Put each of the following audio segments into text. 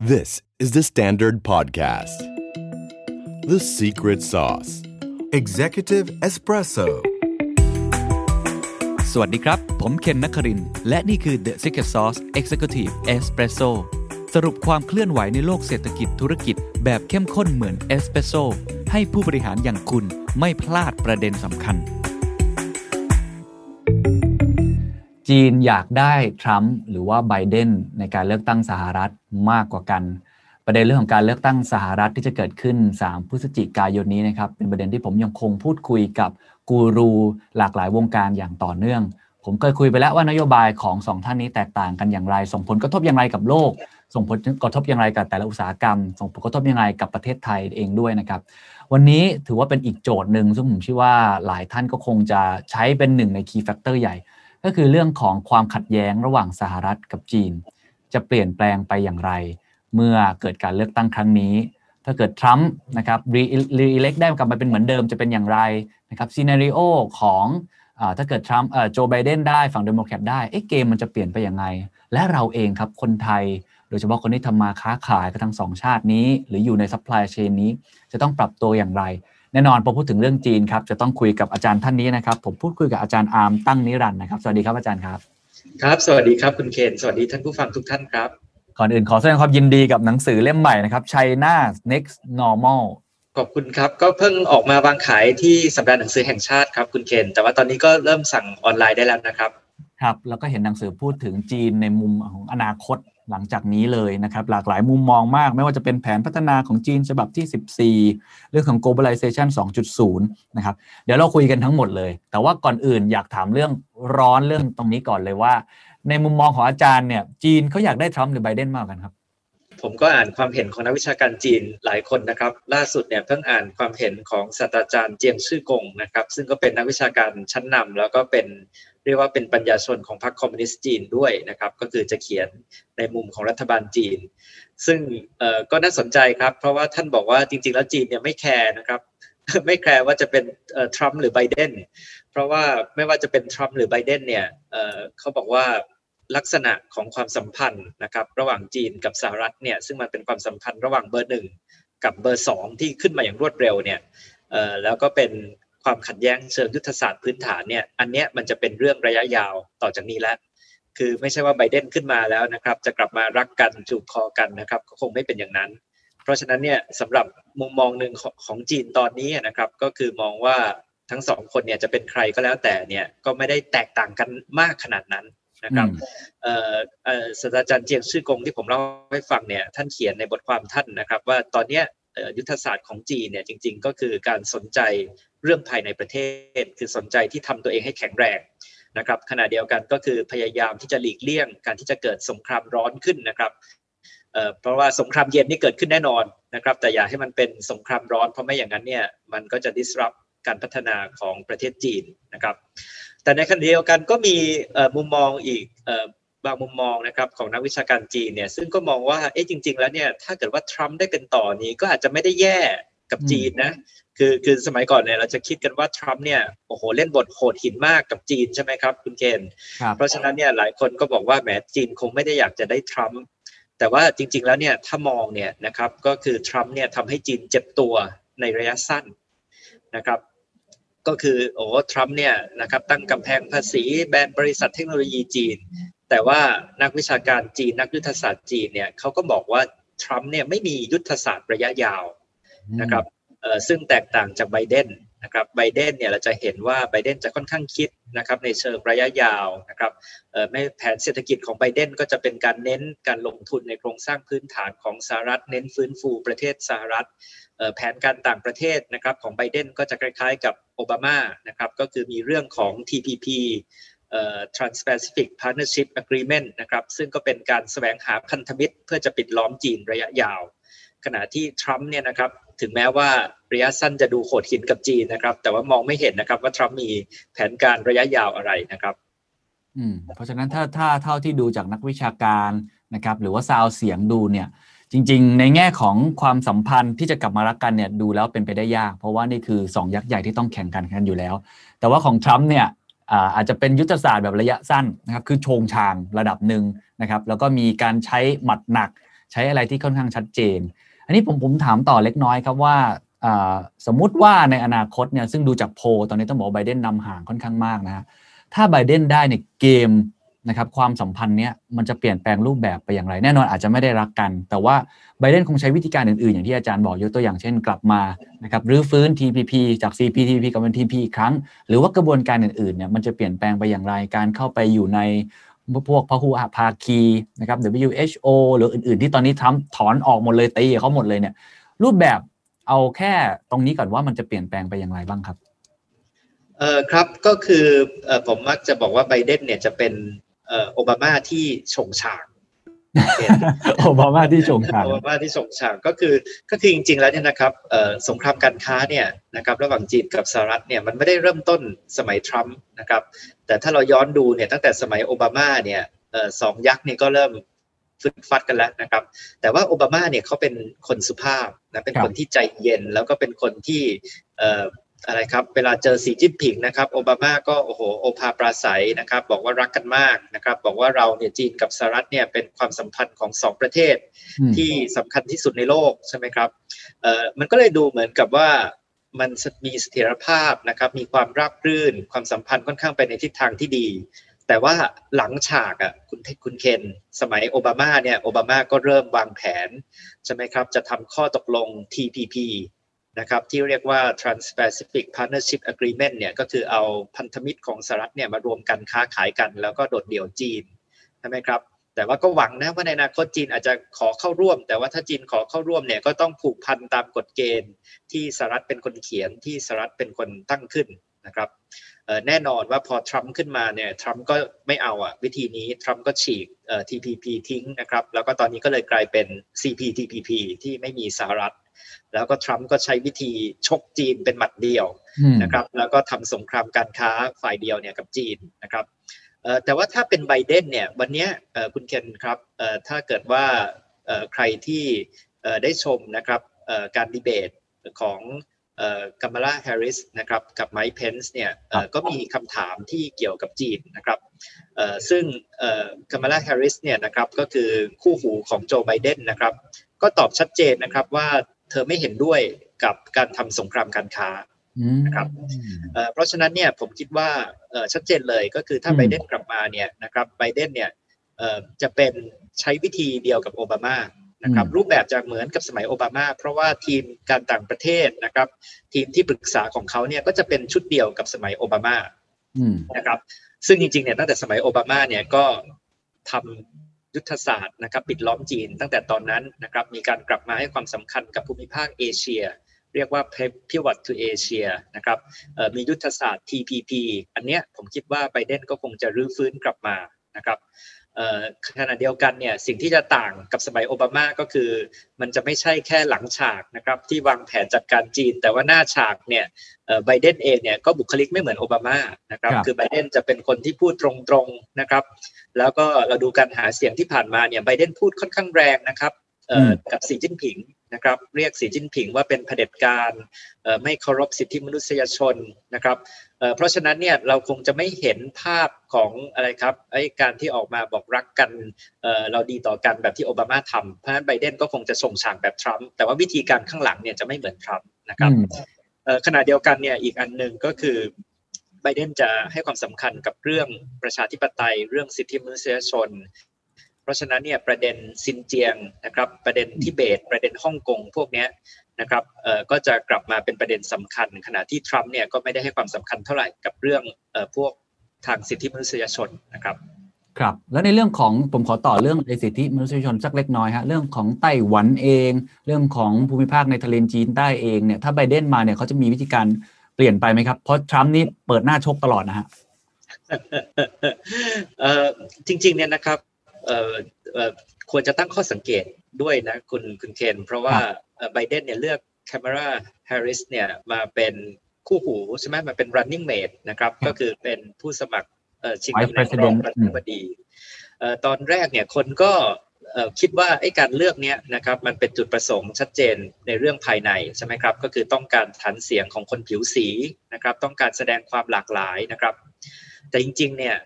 This is the Standard Podcast. The Secret Sauce Executive Espresso. สวัสดีครับ ผมเคนนักครินทร์และนี่คือ The Secret Sauce Executive Espresso สรุปความเคลื่อนไหวในโลกเศรษฐกิจธุรกิจแบบเข้มข้นเหมือนเอสเปรสโซให้ผู้บริหารอย่างคุณไม่พลาดประเด็นสำคัญ จีนอยากได้ทรัมป์หรือว่าไบเดนในการเลือกตั้งสหรัฐ มากกว่ากัน ประเด็นเรื่องของการเลือกตั้งสหรัฐที่จะเกิดขึ้น 3 พฤศจิกายนนี้นะครับเป็นประเด็นที่ผมยังคงพูดคุยกับกูรูหลากหลายวงการอย่างต่อเนื่อง ผมเคยคุยไปแล้วว่านโยบายของสองท่านนี้แตกต่างกันอย่างไร ส่งผลกระทบอย่างไรกับโลก ส่งผลกระทบอย่างไรกับแต่ละอุตสาหกรรม ส่งผลกระทบอย่างไรกับประเทศไทยเองด้วยนะครับวันนี้ถือว่าเป็นอีกโจทย์หนึ่งซึ่งผมเชื่อว่าหลายท่านก็คงจะใช้เป็นหนึ่งใน key factor ใหญ่ ก็คือเรื่องของความขัดแย้งระหว่างสหรัฐกับจีน จะเปลี่ยนแปลงไปอย่างไร เมื่อเกิดการเลือกตั้งครั้งนี้ ถ้าเกิดทรัมป์นะครับ re re-elect ได้กลับมาเป็นเหมือนเดิมจะเป็นอย่างไรนะครับ scenario ของอถ้าเกิดทรัมป์โจไบเดนได้ฝั่งเดโมแครตได้เอ๊ะเกมมันจะเปลี่ยนไปอย่างไงและเราเองครับคนไทยโดยเฉพาะคนที่ทำมาค้าขายกับทั้งสองชาตินี้ หรืออยู่ใน supply chain นี้ จะต้องปรับตัวอย่างไร แน่นอนพอพูดถึงเรื่องจีนครับจะต้องคุยกับอาจารย์ท่านนี้นะครับ ผมพูดคุยกับอาจารย์อาร์มตั้งนิรันดร์นะครับ สวัสดีครับอาจารย์ครับ ครับ สวัสดีครับคุณเคน สวัสดีท่านผู้ฟังทุกท่านครับ ก่อนอื่นขอแสดงความยินดีกับหนังสือเล่มใหม่นะครับ China Next Normal ขอบคุณครับ ก็เพิ่งออกมาวางขายที่สัปดาห์หนังสือแห่งชาติครับคุณเคน แต่ว่าตอนนี้ก็เริ่มสั่งออนไลน์ได้แล้วนะครับ ครับ แล้วก็เห็นหนังสือพูดถึงจีนในมุมของอนาคต หลังจากนี้เลยนะครับ หลากหลายมุมมองมาก ไม่ว่าจะเป็นแผนพัฒนาของจีนฉบับที่ 14 เรื่องของ globalization 2.0 นะครับ เดี๋ยวเราคุยกันทั้งหมดเลย แต่ว่าก่อนอื่นอยากถามเรื่องร้อนเรื่องตรงนี้ก่อนเลยว่า ในมุมมองของอาจารย์เนี่ย จีนเขาอยากได้ทรัมป์หรือไบเดนมากกันครับ ผมก็อ่านความเห็นของนักวิชาการจีนหลายคนนะครับ ล่าสุดเนี่ยเพิ่งอ่านความเห็นของศาสตราจารย์เจียงชื่อกงนะครับ ซึ่งก็เป็นนักวิชาการชั้นนำแล้วก็เป็น เรียกว่าเป็นปัญญาชนของพรรคคอมมิวนิสต์จีนด้วยนะครับ ก็คือจะเขียนในมุมของรัฐบาลจีน ซึ่งก็น่าสนใจครับ เพราะว่าท่านบอกว่าจริง ๆ แล้วจีนเนี่ยไม่แคร์นะครับไม่แคร์ว่าจะเป็นทรัมป์หรือไบเดนเพราะว่าไม่ว่าจะเป็นทรัมป์หรือไบเดนเนี่ยเขาบอกว่าลักษณะของความสัมพันธ์นะครับ ระหว่างจีนกับสหรัฐเนี่ยซึ่งมันเป็นความสัมพันธ์ระหว่างเบอร์หนึ่งกับเบอร์สองที่ขึ้นมาอย่างรวดเร็วเนี่ยแล้วก็เป็น ความขัดแย้งเชิงยุทธศาสตร์พื้นฐานเนี่ยอันเนี้ยมันจะเป็นเรื่องระยะยาวต่อจากนี้แล้วคือไม่ใช่ว่าไบเดนขึ้นมาแล้วนะครับ จะกลับมารักกันจูบคอกันนะครับก็คงไม่เป็นอย่างนั้น เพราะฉะนั้นเนี่ยสำหรับมุมมองหนึ่งของจีนตอนนี้นะครับก็คือมองว่าทั้งสองคนเนี่ยจะเป็นใครก็แล้วแต่เนี่ยก็ไม่ได้แตกต่างกันมากขนาดนั้นนะครับศาสตราจารย์เจียงชื่อกงที่ผมเล่าให้ฟังเนี่ยท่านเขียนในบทความท่านนะครับ ว่าตอนนี้ยุทธศาสตร์ของจีนเนี่ยจริง ๆ ก็คือการสนใจ เรื่องภายในประเทศ คือสนใจที่ทำตัวเองให้แข็งแรงนะครับขณะเดียวกันก็คือพยายามที่จะหลีกเลี่ยงการที่จะเกิดสงครามร้อนขึ้นนะครับเพราะว่าสงครามเย็นนี่เกิดขึ้นแน่นอนนะครับ แต่อย่าให้มันเป็นสงครามร้อน เพราะไม่อย่างนั้นเนี่ยมันก็จะ disrupt การพัฒนาของประเทศจีนนะครับ แต่ในขณะเดียวกันก็มีมุมมองอีกบางมุมมองนะครับของนักวิชาการจีนเนี่ยซึ่งก็มองว่าเอ๊ะจริง ๆ แล้วเนี่ยถ้าเกิดว่าทรัมป์ได้เป็นต่อนี้ก็อาจจะไม่ได้แย่ กับจีนนะคือคือสมัยก่อนเนี่ยเราจะคิดกันว่าทรัมป์เนี่ยโอ้โหเล่นบทโหดหินมากกับจีนใช่ไหมครับคุณเคนเพราะฉะนั้นเนี่ยหลายคนก็บอกว่าแหมจีนคงไม่ได้อยากจะได้ทรัมป์แต่ว่าจริง ๆ แล้วเนี่ยถ้ามองเนี่ยนะครับก็คือทรัมป์เนี่ยทำให้จีนเจ็บตัวในระยะสั้นนะครับก็คือโอ้ทรัมป์เนี่ยนะครับตั้งกำแพงภาษีแบนบริษัทเทคโนโลยีจีน แต่ว่านักวิชาการจีนนักยุทธศาสตร์จีนเนี่ยเขาก็บอกว่าทรัมป์เนี่ยไม่มียุทธศาสตร์ระยะยาว นะครับซึ่งแตกต่างจากไบเดนนะครับไบเดนเนี่ยเราจะเห็นว่าไบเดนจะค่อนข้างคิดนะครับในเชิงระยะยาวนะครับไม่แผนเศรษฐกิจของไบเดนก็จะเป็นการเน้นการลงทุนในโครงสร้างพื้นฐานของสหรัฐ เน้นฟื้นฟูประเทศสหรัฐแผนการต่างประเทศนะครับของไบเดนก็จะคล้ายๆกับโอบามานะครับก็คือมีเรื่องของ TPP Trans-Pacific Partnership Agreement นะครับซึ่งก็เป็นการแสวงหาพันธมิตร เพื่อจะปิดล้อมจีนระยะยาว ขณะที่ทรัมป์เนี่ยนะครับถึงแม้ว่าระยะสั้นจะดูโหดหินกับจีนนะครับ แต่ว่ามองไม่เห็นนะครับว่าทรัมป์มีแผนการระยะยาวอะไรนะครับอืมเพราะฉะนั้นถ้าถ้าเท่าที่ดูจากนักวิชาการนะครับ หรือว่าซาวเสียงดูเนี่ย จริง ๆ ในแง่ของความสัมพันธ์ที่จะกลับมารักกันเนี่ยดูแล้วเป็นไปได้ยาก เพราะว่านี่คือ2ยักษ์ใหญ่ที่ต้องแข่งกันกันอยู่แล้ว แต่ว่าของทรัมป์เนี่ยอาจจะเป็นยุทธศาสตร์แบบระยะสั้นนะครับคือโชงชางระดับหนึ่งนะครับ แล้วก็มีการใช้หมัดหนัก ใช้อะไรที่ค่อนข้างชัดเจน อันนี้ผมผมถามต่อเล็กน้อยครับว่าสมมุติว่าในอนาคตเนี่ยซึ่งดูจากโพตอนนี้ต้องบอกไบเดนนำห่างค่อนข้างมากนะฮะถ้าไบเดนได้เนี่ยเกมนะครับความสัมพันธ์เนี้ยมันจะเปลี่ยนแปลงรูปแบบไปอย่างไร แน่นอนอาจจะไม่ได้รักกัน แต่ว่าไบเดนคงใช้วิธีการอื่นๆ อย่างที่อาจารย์บอกยกตัวอย่างเช่นกลับมานะครับรื้อฟื้น TPP จาก CPTPP กลับเป็น TP อีกครั้ง หรือว่ากระบวนการอื่นๆเนี่ยมันจะเปลี่ยนแปลงไปอย่างไรการเข้าไปอยู่ใน พวกพหุภาคีนะครับ WHO หรืออื่น ๆ ที่ตอนนี้ทรัมถอนออกหมดเลยตีเขาหมดเลยเนี่ย รูปแบบเอาแค่ตรงนี้ก่อนว่ามันจะเปลี่ยนแปลงไปอย่างไรบ้างครับเออครับก็คืออผมมักจะบอกว่าไบเดนเนี่ยจะเป็นโอบามาที่ชงฉาง โอบามาที่ฉงฉางโอบามาที่ฉงฉางก็คือก็คือจริงๆแล้วเนี่ยนะครับเออสงครามการค้าเนี่ยนะครับระหว่างจีนกับสหรัฐเนี่ยมันไม่ได้เริ่มต้นสมัยทรัมป์นะครับ แต่ถ้าเราย้อนดูเนี่ยตั้งแต่สมัยโอบามาเนี่ยเออสองยักษ์เนี่ยก็เริ่มฟึดฟัดกันแล้วนะครับ แต่ว่าโอบามาเนี่ยเขาเป็นคนสุภาพนะเป็นคนที่ใจเย็น แล้วก็เป็นคนที่เอ่ออะไรครับเวลาเจอสีจิ้นผิงนะครับโอบามาก็โอ้โหโอภาปราศัยนะครับ บอกว่ารักกันมากนะครับ บอกว่าเราเนี่ยจีนกับสหรัฐเนี่ยเป็นความสัมพันธ์ของสองประเทศที่สำคัญที่สุดในโลกใช่ไหมครับเอ่อมันก็เลยดูเหมือนกับว่ามันมีเสถียรภาพนะครับ มีความราบรื่น ความสัมพันธ์ค่อนข้างไปในทิศทางที่ดี แต่ว่าหลังฉากอะคุณคุณเคนสมัยโอบามาเนี่ยโอบามาก็เริ่มวางแผนใช่ไหมครับจะทำข้อตกลง TPP นะครับที่เรียกว่า Trans-Pacific Partnership Agreement เนี่ยก็คือเอาพันธมิตรของสหรัฐเนี่ยมารวมกันค้าขายกัน แล้วก็โดดเดี่ยวจีนใช่ไหมครับแต่ว่าก็หวังนะว่าในอนาคตจีนอาจจะขอเข้าร่วม แต่ว่าถ้าจีนขอเข้าร่วมเนี่ยก็ต้องผูกพันตามกฎเกณฑ์ที่สหรัฐเป็นคนเขียนที่สหรัฐเป็นคนตั้งขึ้นนะครับ แน่นอนว่าพอทรัมป์ขึ้นมาเนี่ยทรัมป์ก็ไม่เอาอะวิธีนี้ทรัมป์ก็ฉีก TPP ทิ้งนะครับ แล้วก็ตอนนี้ก็เลยกลายเป็น CPTPP ที่ไม่มีสหรัฐ แล้วก็ทรัมป์ก็ใช้วิธีชกจีนเป็นหมัดเดียวนะครับ แล้วก็ทำสงครามการค้าฝ่ายเดียวเนี่ยกับจีนนะครับแต่ว่าถ้าเป็นไบเดนเนี่ยวันนี้คุณเคนครับถ้าเกิดว่าใครที่ได้ชมนะครับการดีเบตของ คามาลาแฮร์ริสนะครับกับไมค์เพนส์เนี่ยก็มีคำถามที่เกี่ยวกับจีนนะครับซึ่งคามาลาแฮร์ริสเนี่ยนะครับก็คือคู่หูของโจไบเดนนะครับก็ตอบชัดเจนนะครับว่าเธอไม่เห็นด้วยกับการทำสงครามการค้านะครับเพราะฉะนั้นเนี่ยผมคิดว่าชัดเจนเลยก็คือถ้าไบเดนกลับมาเนี่ยนะครับไบเดนเนี่ยจะเป็นใช้วิธีเดียวกับโอบามา นะครับรูปแบบจะเหมือนกับสมัยโอบามา เพราะว่าทีมการต่างประเทศนะครับ ทีมที่ปรึกษาของเขาเนี่ยก็จะเป็นชุดเดียวกับสมัยโอบามานะครับซึ่งจริงๆเนี่ยตั้งแต่สมัยโอบามาเนี่ยก็ทำยุทธศาสตร์นะครับปิดล้อมจีนตั้งแต่ตอนนั้นนะครับมีการกลับมาให้ความสำคัญกับภูมิภาคเอเชีย เรียกว่า pivot to Asia นะครับมียุทธศาสตร์ TPP อันเนี้ยผมคิดว่าไบเดนก็คงจะรื้อฟื้นกลับมานะครับ ขณะเดียวกันเนี่ยสิ่งที่จะต่างกับสมัยโอบามาก็คือ มันจะไม่ใช่แค่หลังฉากนะครับที่วางแผนจัดการจีน แต่ว่าหน้าฉากเนี่ยไบเดนเองเนี่ยก็บุคลิกไม่เหมือนโอบามานะครับคือไบเดนจะเป็นคนที่พูดตรงๆนะครับ แล้วก็เราดูการหาเสียงที่ผ่านมาเนี่ยไบเดนพูดค่อนข้างแรงนะครับกับสีจิ้นผิงนะครับเรียกสีจิ้นผิงว่าเป็นเผด็จการไม่เคารพสิทธิมนุษยชนนะครับ เพราะฉะนั้นเนี่ยเราคงจะไม่เห็นภาพของอะไรครับไอ้การที่ออกมาบอกรักกันเราดีต่อกันแบบที่โอบามาทำเพราะฉะนั้นไบเดนก็คงจะส่งฉากแบบทรัมป์แต่ว่าวิธีการข้างหลังเนี่ยจะไม่เหมือนทรัมป์นะครับขณะเดียวกันเนี่ยอีกอันหนึ่งก็คือไบเดนจะให้ความสำคัญกับเรื่องประชาธิปไตยเรื่องสิทธิมนุษยชนราะฉะนั้นเนี่ยประเด็นซินเจียงนะครับประเด็นทิเบต ประเด็นฮ่องกงพวกนี้ นะครับเอ่อก็จะกลับมาเป็นประเด็นสำคัญ ขณะที่ทรัมป์เนี่ยก็ไม่ได้ให้ความสำคัญเท่าไหร่กับเรื่องเอ่อพวกทางสิทธิมนุษยชนนะครับครับแล้วในเรื่องของผมขอต่อเรื่องสิทธิมนุษยชนสักเล็กน้อยฮะเรื่องของไต้หวันเอง เรื่องของภูมิภาคในทะเลจีนใต้เองเนี่ยถ้าไบเดนมาเนี่ยเขาจะมีวิธีการเปลี่ยนไปไหมครับ เพราะทรัมป์นี่เปิดหน้าชกตลอดนะฮะเอ่อจริงๆเนี่ยนะครับ ควรจะตั้งข้อสังเกตด้วยนะคุณคุณเคน เพราะว่าไบเดนเนี่ยเลือกแคมเมราแฮร์ริสเนี่ยมาเป็นคู่หูใช่ไหมมาเป็น running mate นะครับ ก็คือเป็นผู้สมัครชิงตำแหน่งรองประธานาธิบดีตอนแรกเนี่ยคนก็คิดว่าไอ้การเลือกเนี้ยนะครับมันเป็นจุดประสงค์ชัดเจนในเรื่องภายในใช่ไหมครับ ก็คือต้องการฐานเสียงของคนผิวสีนะครับ ต้องการแสดงความหลากหลายนะครับ แต่จริงๆเนี่ย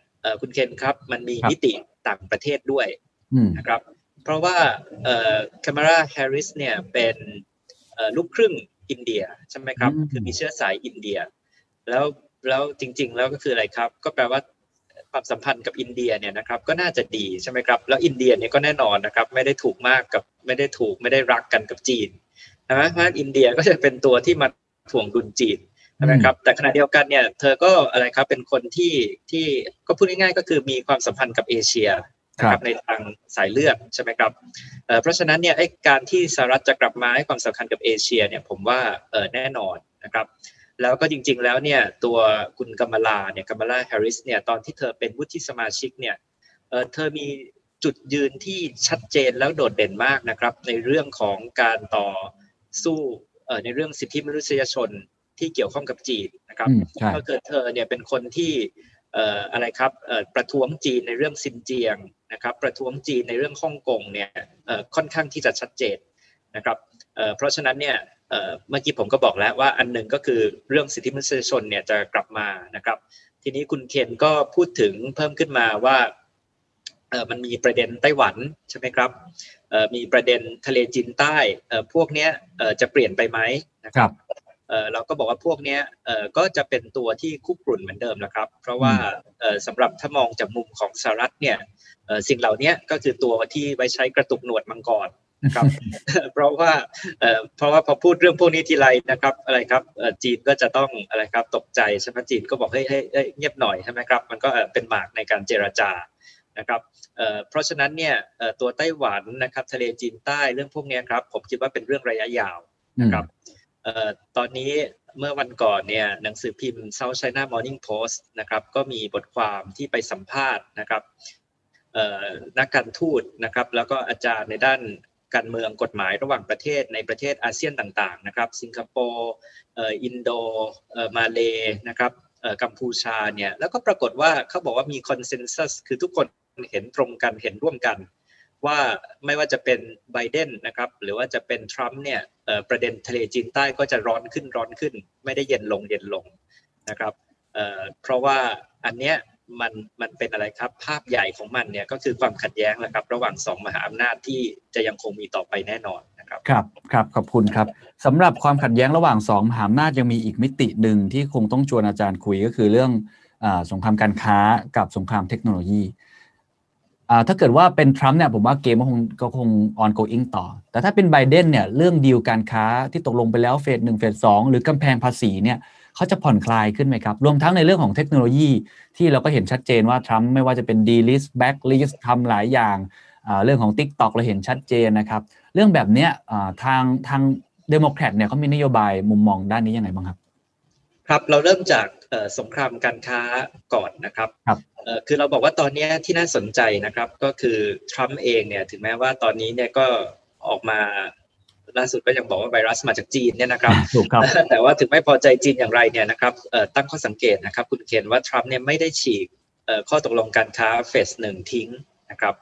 คุณเคนครับมันมีมิติต่างประเทศด้วย นะครับ เพราะว่าคามาราแฮร์ริสเนี่ยเป็นลูกครึ่งอินเดียใช่ไหมครับ คือมีเชื้อสายอินเดีย แล้วแล้วจริง ๆ แล้วก็คืออะไรครับ ก็แปลว่าความสัมพันธ์กับอินเดียเนี่ยนะครับก็น่าจะดีใช่ไหมครับ แล้วอินเดียเนี่ยก็แน่นอนนะครับ ไม่ได้ถูกมากกับไม่ได้ถูกไม่ได้รักกันกับจีนนะเพราะอินเดียก็จะเป็นตัวที่มาถ่วงดุลจีนนะครับ แต่ขณะเดียวกันเนี่ยเธอก็อะไรครับเป็นคนที่ที่ก็พูดง่ายๆก็คือมีความสัมพันธ์กับเอเชีย นะครับในทางสายเลือดใช่ไหมครับเพราะฉะนั้นเนี่ยไอ้การที่สหรัฐจะกลับมาให้ความสำคัญกับเอเชียเนี่ยผมว่าแน่นอนนะครับแล้วก็จริงๆแล้วเนี่ยตัวคุณกัมลาเนี่ยกัมลาแฮร์ริสเนี่ยตอนที่เธอเป็นวุฒิสมาชิกเนี่ยเธอมีจุดยืนที่ชัดเจนแล้วโดดเด่นมากนะครับในเรื่องของการต่อสู้ในเรื่องสิทธิมนุษยชนที่เกี่ยวข้องกับจีนนะครับก็เกิดเธอเนี่ยเป็นคนที่ อะไรครับประท้วงจีนในเรื่องซินเจียงนะครับประท้วงจีนในเรื่องฮ่องกงเนี่ยค่อนข้างที่จะชัดเจนนะครับเพราะฉะนั้นเนี่ยเมื่อกี้ผมก็บอกแล้วว่าอันหนึ่งก็คือเรื่องสิทธิมนุษยชนเนี่ยจะกลับมานะครับ ทีนี้คุณเคนก็พูดถึงเพิ่มขึ้นมาว่ามันมีประเด็นไต้หวันใช่ไหมครับมีประเด็นทะเลจีนใต้พวกนี้จะเปลี่ยนไปไหมนะครับ เราก็บอกว่าพวกนี้ก็จะเป็นตัวที่คุกรุ่นเหมือนเดิมนะครับ เพราะว่าสำหรับถ้ามองจากมุมของสหรัฐเนี่ยสิ่งเหล่านี้ก็คือตัวที่ไว้ใช้กระตุกหนวดมังกรครับเพราะว่าเพราะว่าพอพูดเรื่องพวกนี้ทีไรนะครับอะไรครับจีนก็จะต้องอะไรครับตกใจใช่ไหมจีนก็บอกเฮ้ยเฮ้ยเงียบหน่อยใช่ไหมครับมันก็เป็นหมากในการเจรจานะครับเพราะฉะนั้นเนี่ยตัวไต้หวันนะครับทะเลจีนใต้เรื่องพวกนี้ครับผมคิดว่าเป็นเรื่องระยะยาวนะครับ ตอนนี้เมื่อวันก่อนเนี่ยหนังสือพิมพ์ South China Morning Post นะครับก็มีบทความที่ไปสัมภาษณ์นะครับนักการทูตนะครับแล้วก็อาจารย์ในด้านการเมืองกฎหมายระหว่างประเทศในประเทศอาเซียนต่างๆนะครับสิงคโปร์อินโดมาเลนะครับกัมพูชาเนี่ยแล้วก็ปรากฏว่าเขาบอกว่ามี consensus คือทุกคนเห็นตรงกันเห็นร่วมกัน ว่าไม่ว่าจะเป็นไบเดนนะครับหรือว่าจะเป็นทรัมป์เนี่ยประเด็นทะเลจีนใต้ก็จะร้อนขึ้นร้อนขึ้น ไม่ได้เย็นลงเย็นลงนะครับเพราะว่าอันเนี้ยมันมันเป็นอะไรครับภาพใหญ่ของมันเนี่ยก็คือความขัดแย้งนะครับ ระหว่างสองมหาอำนาจที่จะยังคงมีต่อไปแน่นอนนะครับครับครับขอบคุณครับสำหรับความขัดแย้งระหว่างสองมหาอำนาจยังมีอีกมิติหนึ่งที่คงต้องชวนอาจารย์คุยก็คือเรื่องอสงครามการค้ากับสงครามเทคโนโลยี ถ้าเกิดว่าเป็นทรัมป์เนี่ยผมว่าเกมก็คงก็คง ongoing ต่อ แต่ถ้าเป็นไบเดนเนี่ยเรื่องดีลการค้าที่ตกลงไปแล้วเฟสหนึ่งเฟสสองหรือกำแพงภาษีเนี่ยเขาจะผ่อนคลายขึ้นไหมครับ รวมทั้งในเรื่องของเทคโนโลยีที่เราก็เห็นชัดเจนว่าทรัมป์ไม่ว่าจะเป็น delist backlist ทำหลายอย่าง เรื่องของ TikTok เราเห็นชัดเจนนะครับ เรื่องแบบนี้ทางทางเดโมแครตเนี่ยเขามีนโยบายมุมมองด้านนี้ยังไงบ้างครับ ครับเราเริ่มจากสงครามการค้าก่อนนะครับครับ คือเราบอกว่าตอนนี้ที่น่าสนใจนะครับ ก็คือทรัมป์เองเนี่ยถึงแม้ว่าตอนนี้เนี่ยก็ออกมาล่าสุดก็ยังบอกว่าไวรัสมาจากจีนเนี่ยนะครับถูกครับ แต่ว่าถึงไม่พอใจจีนอย่างไรเนี่ยนะครับตั้งข้อสังเกตนะครับ คุณเคนว่าทรัมป์เนี่ยไม่ได้ฉีกข้อตกลงการค้าเฟสหนึ่งทิ้งนะครับ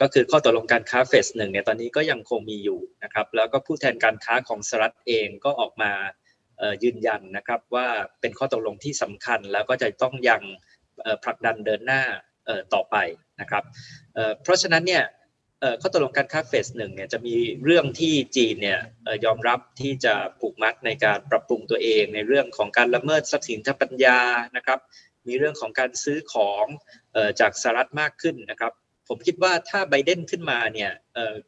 ก็คือข้อตกลงการค้าเฟสหนึ่งเนี่ยตอนนี้ก็ยังคงมีอยู่นะครับ แล้วก็ผู้แทนการค้าของสหรัฐเองก็ออกมายืนยันนะครับว่าเป็นข้อตกลงที่สำคัญแล้วก็จะต้องยัง ผลักดันเดินหน้าต่อไปนะครับเพราะฉะนั้นเนี่ยข้อตกลงการค้าเฟสหนึ่งเนี่ยจะมีเรื่องที่จีนเนี่ยยอมรับที่จะผูกมัดในการปรับปรุงตัวเองในเรื่องของการละเมิดทรัพย์สินทางปัญญานะครับ มีเรื่องของการซื้อของจากสหรัฐมากขึ้นนะครับ ผมคิดว่าถ้าไบเดนขึ้นมาเนี่ย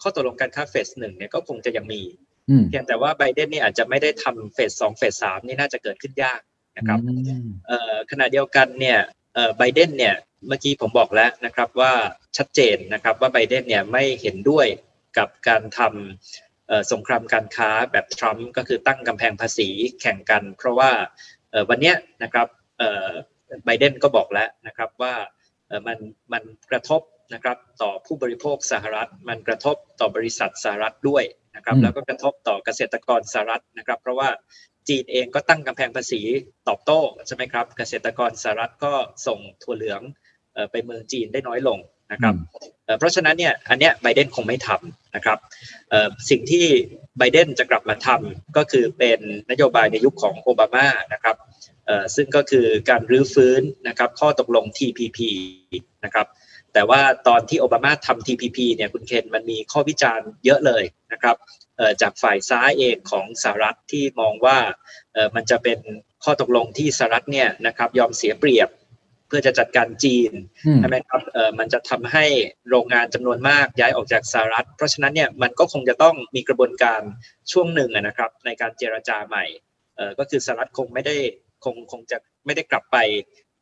ข้อตกลงการค้าเฟสหนึ่งเนี่ยก็คงจะยังมีเพียงแต่ว่าไบเดนนี่อาจจะไม่ได้ทำเฟสสองเฟสสามนี่น่าจะเกิดขึ้นยากนะครับขณะเดียวกันเนี่ย ไบเดนเนี่ยเมื่อกี้ผมบอกแล้วนะครับว่าชัดเจนนะครับว่าไบเดนเนี่ยไม่เห็นด้วยกับการทำสงครามการค้าแบบทรัมป์ก็คือตั้งกำแพงภาษีแข่งกัน เพราะว่าวันนี้นะครับไบเดนก็บอกแล้วนะครับว่ามันมันกระทบนะครับต่อผู้บริโภคสหรัฐ มันกระทบต่อบริษัทสหรัฐด้วยนะครับแล้วก็กระทบต่อเกษตรกรสหรัฐนะครับ เพราะว่า จีนเองก็ตั้งกำแพงภาษีตอบโต้ใช่ไหมครับ เกษตรกรสหรัฐก็ส่งถั่วเหลืองไปเมืองจีนได้น้อยลงนะครับเพราะฉะนั้นเนี่ยอันเนี้ยไบเดนคงไม่ทำนะครับสิ่งที่ไบเดนจะกลับมาทำก็คือเป็นนโยบายในยุคของโอบามานะครับซึ่งก็คือการรื้อฟื้นนะครับข้อตกลง TPP นะครับแต่ว่าตอนที่โอบามาทำ TPP เนี่ยคุณเคนมันมีข้อวิจารณ์เยอะเลยนะครับ จากฝ่ายซ้ายเองของสหรัฐที่มองว่ามันจะเป็นข้อตกลงที่สหรัฐเนี่ยนะครับยอมเสียเปรียบเพื่อจะจัดการจีนใช่ไหมครับเออมันจะทำให้โรงงานจำนวนมากย้ายออกจากสหรัฐ เพราะฉะนั้นเนี่ยมันก็คงจะต้องมีกระบวนการช่วงหนึ่งนะครับ ในการเจรจาใหม่เออก็คือสหรัฐคงไม่ได้คงคงจะไม่ได้กลับไป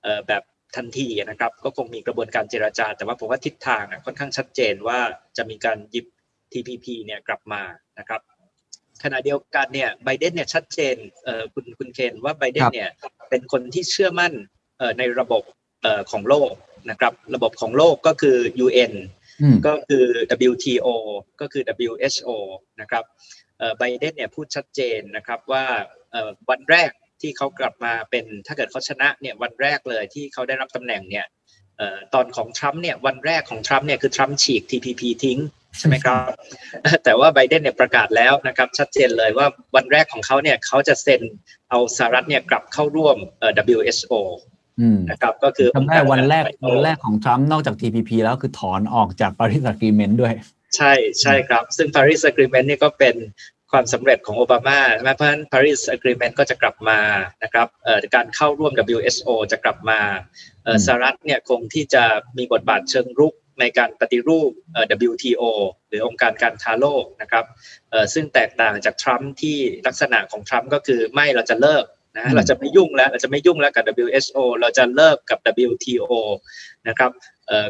เออแบบทันทีนะครับ ก็คงมีกระบวนการเจรจา แต่ว่าผมว่าทิศทางค่อนข้างชัดเจนว่าจะมีการหยิบ TPP เนี่ยกลับมานะครับขณะเดียวกันเนี่ยไบเดนเนี่ยชัดเจนเอ่อคุณคุณเคนว่าไบเดนเนี่ยเป็นคนที่เชื่อมั่นเอ่อในระบบเอ่อของโลกนะครับระบบของโลกก็คือ UN ก็คือ WTO ก็คือ WHO นะครับไบเดนเนี่ยพูดชัดเจนนะครับว่าวันแรกที่เขากลับมาเป็นถ้าเกิดเขาชนะเนี่ยวันแรกเลยที่เขาได้รับตำแหน่งเนี่ยตอนของทรัมป์เนี่ยวันแรกของทรัมป์เนี่ยคือทรัมป์ฉีก TPP ทิ้ง ใช่ไหมครับ แต่ว่าไบเดนเนี่ยประกาศแล้วนะครับ ชัดเจนเลยว่าวันแรกของเขาเนี่ยเขาจะเซ็นเอาสหรัฐเนี่ยกลับเข้าร่วม WHO นะครับก็คือทำได้วันแรกวันแรกของทรัมป์นอกจาก TPP แล้วคือถอนออกจาก Paris Agreement ด้วย ใช่ใช่ครับ ซึ่ง Paris Agreement นี่ก็เป็นความสำเร็จของโอบามาเพราะฉะนั้น Paris Agreement ก็จะกลับมานะครับการเข้าร่วม WHO จะกลับมาสหรัฐเนี่ยคงที่จะมีบทบาทเชิงรุก ในการปฏิรูป WTO หรือองค์การการค้าโลกนะครับซึ่งแตกต่างจากทรัมป์ที่ลักษณะของทรัมป์ก็คือไม่เราจะเลิกนะเราจะไม่ยุ่งแล้วเราจะไม่ยุ่งแล้วกับ WHO เราจะเลิกกับ WTO นะครับ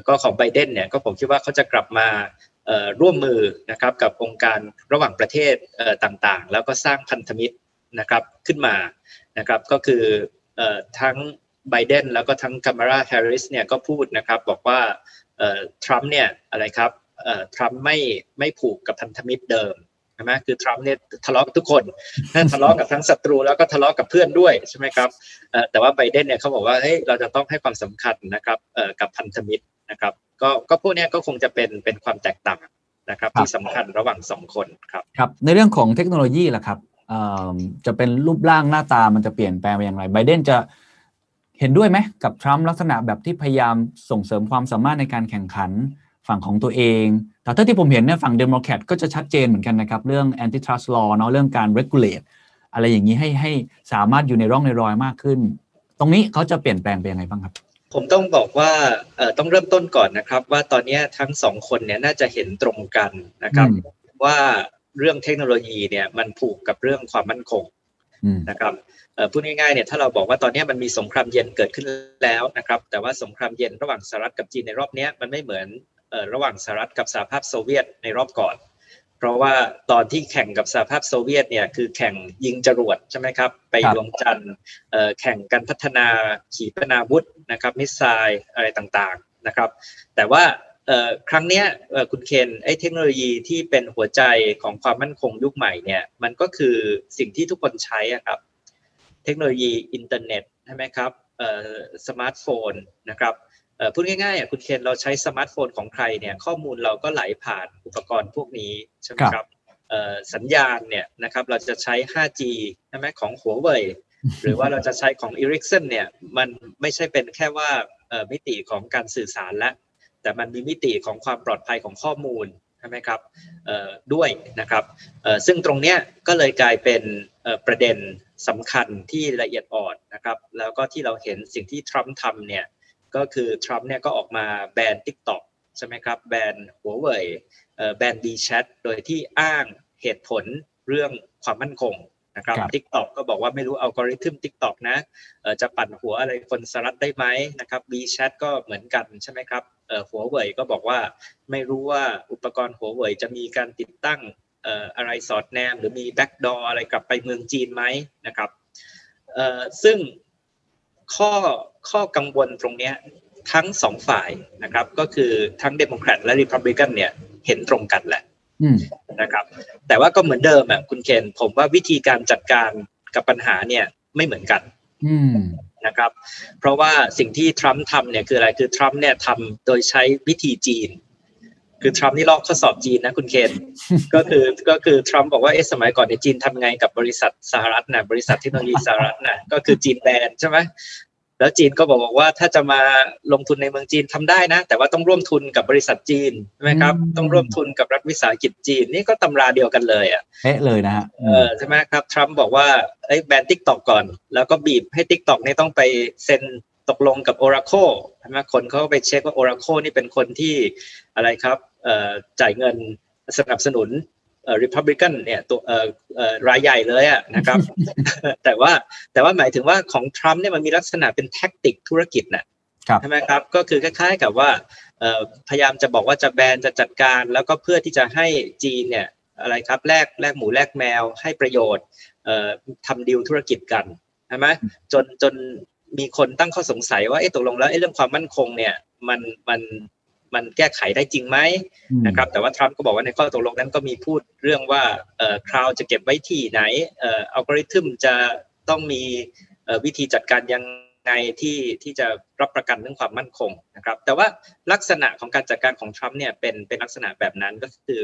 ก็ของไบเดนเนี่ยก็ผมคิดว่าเขาจะกลับมาร่วมมือนะครับกับองค์การระหว่างประเทศต่างๆ แล้วก็สร้างพันธมิตรนะครับขึ้นมานะครับก็คือทั้งไบเดนแล้วก็ทั้งคามาราแฮร์ริสเนี่ยก็พูดนะครับบอกว่า ทรัมป์เนี่ยอะไรครับทรัมป์ไม่ไม่ผูกกับพันธมิตรเดิมใช่ไหมคือทรัมป์เนี่ยทะเลาะกับทุกคนทะเลาะกับทั้งศัตรูแล้วก็ทะเลาะกับเพื่อนด้วยใช่ไหมครับแต่ว่าไบเดนเนี่ยเขาบอกว่าเฮ้ยเราจะต้องให้ความสำคัญนะครับกับพันธมิตรนะครับก็ก็พวกนี้ก็คงจะเป็นเป็นความแตกต่างนะครับที่สำคัญระหว่างสองคนครับครับ ในเรื่องของเทคโนโลยีล่ะครับจะเป็นรูปร่างหน้าตามันจะเปลี่ยนแปลงไปอย่างไรไบเดนจะ เห็นด้วยไหมกับทรัมป์ลักษณะแบบที่พยายามส่งเสริมความสามารถในการแข่งขันฝั่งของตัวเอง แต่ถ้าที่ผมเห็นเนี่ยฝั่งเดโมแครตก็จะชัดเจนเหมือนกันนะครับ เรื่อง antitrust law เนาะเรื่องการ regulate อะไรอย่างนี้ให้ให้สามารถอยู่ในร่องในรอยมากขึ้น ตรงนี้เขาจะเปลี่ยนแปลงไปยังไงบ้างครับ ผมต้องบอกว่าต้องเริ่มต้นก่อนนะครับ ว่าตอนนี้ทั้งสองคนเนี่ยน่าจะเห็นตรงกันนะครับ ว่าเรื่องเทคโนโลยีเนี่ยมันผูกกับเรื่องความมั่นคงนะครับ พูดง่ายๆเนี่ยถ้าเราบอกว่าตอนนี้มันมีสงครามเย็นเกิดขึ้นแล้วนะครับ แต่ว่าสงครามเย็นระหว่างสหรัฐกับจีนในรอบนี้มันไม่เหมือนระหว่างสหรัฐกับสหภาพโซเวียตในรอบก่อน เพราะว่าตอนที่แข่งกับสหภาพโซเวียตเนี่ยคือแข่งยิงจรวดใช่ไหมครับ ไปดวงจันทร์แข่งกันพัฒนาขีปนาวุธนะครับมิสไซล์อะไรต่างๆนะครับ แต่ว่าครั้งนี้คุณเคนไอ้เทคโนโลยีที่เป็นหัวใจของความมั่นคงยุคใหม่เนี่ยมันก็คือสิ่งที่ทุกคนใช้ครับ เทคโนโลยีอินเทอร์เน็ตใช่ไหมครับสมาร์ทโฟนนะครับพูดง่ายๆคุณเคนเราใช้สมาร์ทโฟนของใครเนี่ยข้อมูลเราก็ไหลผ่านอุปกรณ์พวกนี้ใช่ไหมครับสัญญาณเนี่ยนะครับเราจะใช้ 5G ใช่ไหมของหัวเว่ยหรือว่าเราจะใช้ของ Ericsson เนี่ยมันไม่ใช่เป็นแค่ว่ามิติของการสื่อสารแล้วแต่มันมีมิติของความปลอดภัยของข้อมูลใช่ไหมครับด้วยนะครับซึ่งตรงเนี้ยก็เลยกลายเป็นประเด็น สำคัญที่ละเอียดอ่อนนะครับ แล้วก็ที่เราเห็นสิ่งที่ทรัมป์ทำเนี่ยก็คือทรัมป์เนี่ยก็ออกมาแบน TikTok ใช่ไหมครับแบนหัวเว่ยแบนดีแชทโดยที่อ้างเหตุผลเรื่องความมั่นคงนะครับ TikTok ก็บอกว่าไม่รู้อัลกอริทึม TikTok นะจะปั่นหัวอะไรคนสหรัฐได้ไหมนะครับ WeChat ก็เหมือนกันใช่ไหมครับหัวเว่ยก็บอกว่าไม่รู้ว่าอุปกรณ์หัวเว่ยจะมีการติดตั้ง อะไรสอดแนมหรือมี backdoor อะไรกลับไปเมืองจีนไหมนะครับซึ่งข้อข้อกังวลตรงนี้ทั้งสองฝ่ายนะครับ ก็คือทั้งเดโมแครตและริพับลิกันเนี่ยเห็นตรงกันแหละนะครับ แต่ว่าก็เหมือนเดิมอะคุณเคนผมว่าวิธีการจัดการกับปัญหาเนี่ยไม่เหมือนกันนะครับ เพราะว่าสิ่งที่ทรัมป์ทำเนี่ยคืออะไรคือทรัมป์เนี่ยทำโดยใช้วิธีจีน คือทรัมป์นี่ลอกข้อสอบจีนนะคุณเคนก็คือก็คือทรัมป์บอกว่าเอ๊ะสมัยก่อนเนี่ยจีนทำไงกับบริษัทสหรัฐนะบริษัทเทคโนโลยีสหรัฐนะก็คือจีนแบนใช่ไหมแล้วจีนก็บอกว่าถ้าจะมาลงทุนในเมืองจีนทำได้นะ แต่ว่าต้องร่วมทุนกับบริษัทจีนใช่ไหมครับต้องร่วมทุนกับรัฐวิสาหกิจจีนนี่ก็ตำราเดียวกันเลยอะเอ๊ะเลยนะฮะเออใช่ไหมครับทรัมป์บอกว่าไอ้แบน TikTok ก่อน แล้วก็บีบให้ TikTok นี่ต้องไปเซ็นตกลงกับ Oracle ใช่ไหมคนเขาไปเช็คว่า Oracle นี่เป็นคนที่อะไรครับเอ่อ จ่ายเงินสนับสนุนเอ่อ Republican เนี่ยตัวเอ่อเอ่อรายใหญ่เลยอะนะครับ แต่ว่าแต่ว่าหมายถึงว่าของทรัมป์เนี่ยมันมีลักษณะเป็น tactic ธุรกิจน่ะครับใช่ไหมครับก็คือคล้ายๆกับว่าเอ่อพยายามจะบอกว่าจะแบนจะจัดการ แล้วก็เพื่อที่จะให้จีนเนี่ยอะไรครับแลกแลกหมูแลกแมวให้ประโยชน์เอ่อทำดีลธุรกิจกันใช่ไหมจนจนมีคนตั้งข้อสงสัยว่าเอ๊ะตกลงแล้วเอ๊ะเรื่องความมั่นคงเนี่ยมันมัน มันแก้ไขได้จริงไหมอืมนะครับ แต่ว่าทรัมป์ก็บอกว่าในข้อตกลงนั้นก็มีพูดเรื่องว่าเอ่อคราวจะเก็บไว้ที่ไหนเอ่ออัลกอริทึมจะต้องมีเอ่อวิธีจัดการยังไงที่ที่จะรับประกันเรื่องความมั่นคงนะครับ แต่ว่าลักษณะของการจัดการของทรัมป์เนี่ยเป็นเป็นลักษณะแบบนั้นก็คือ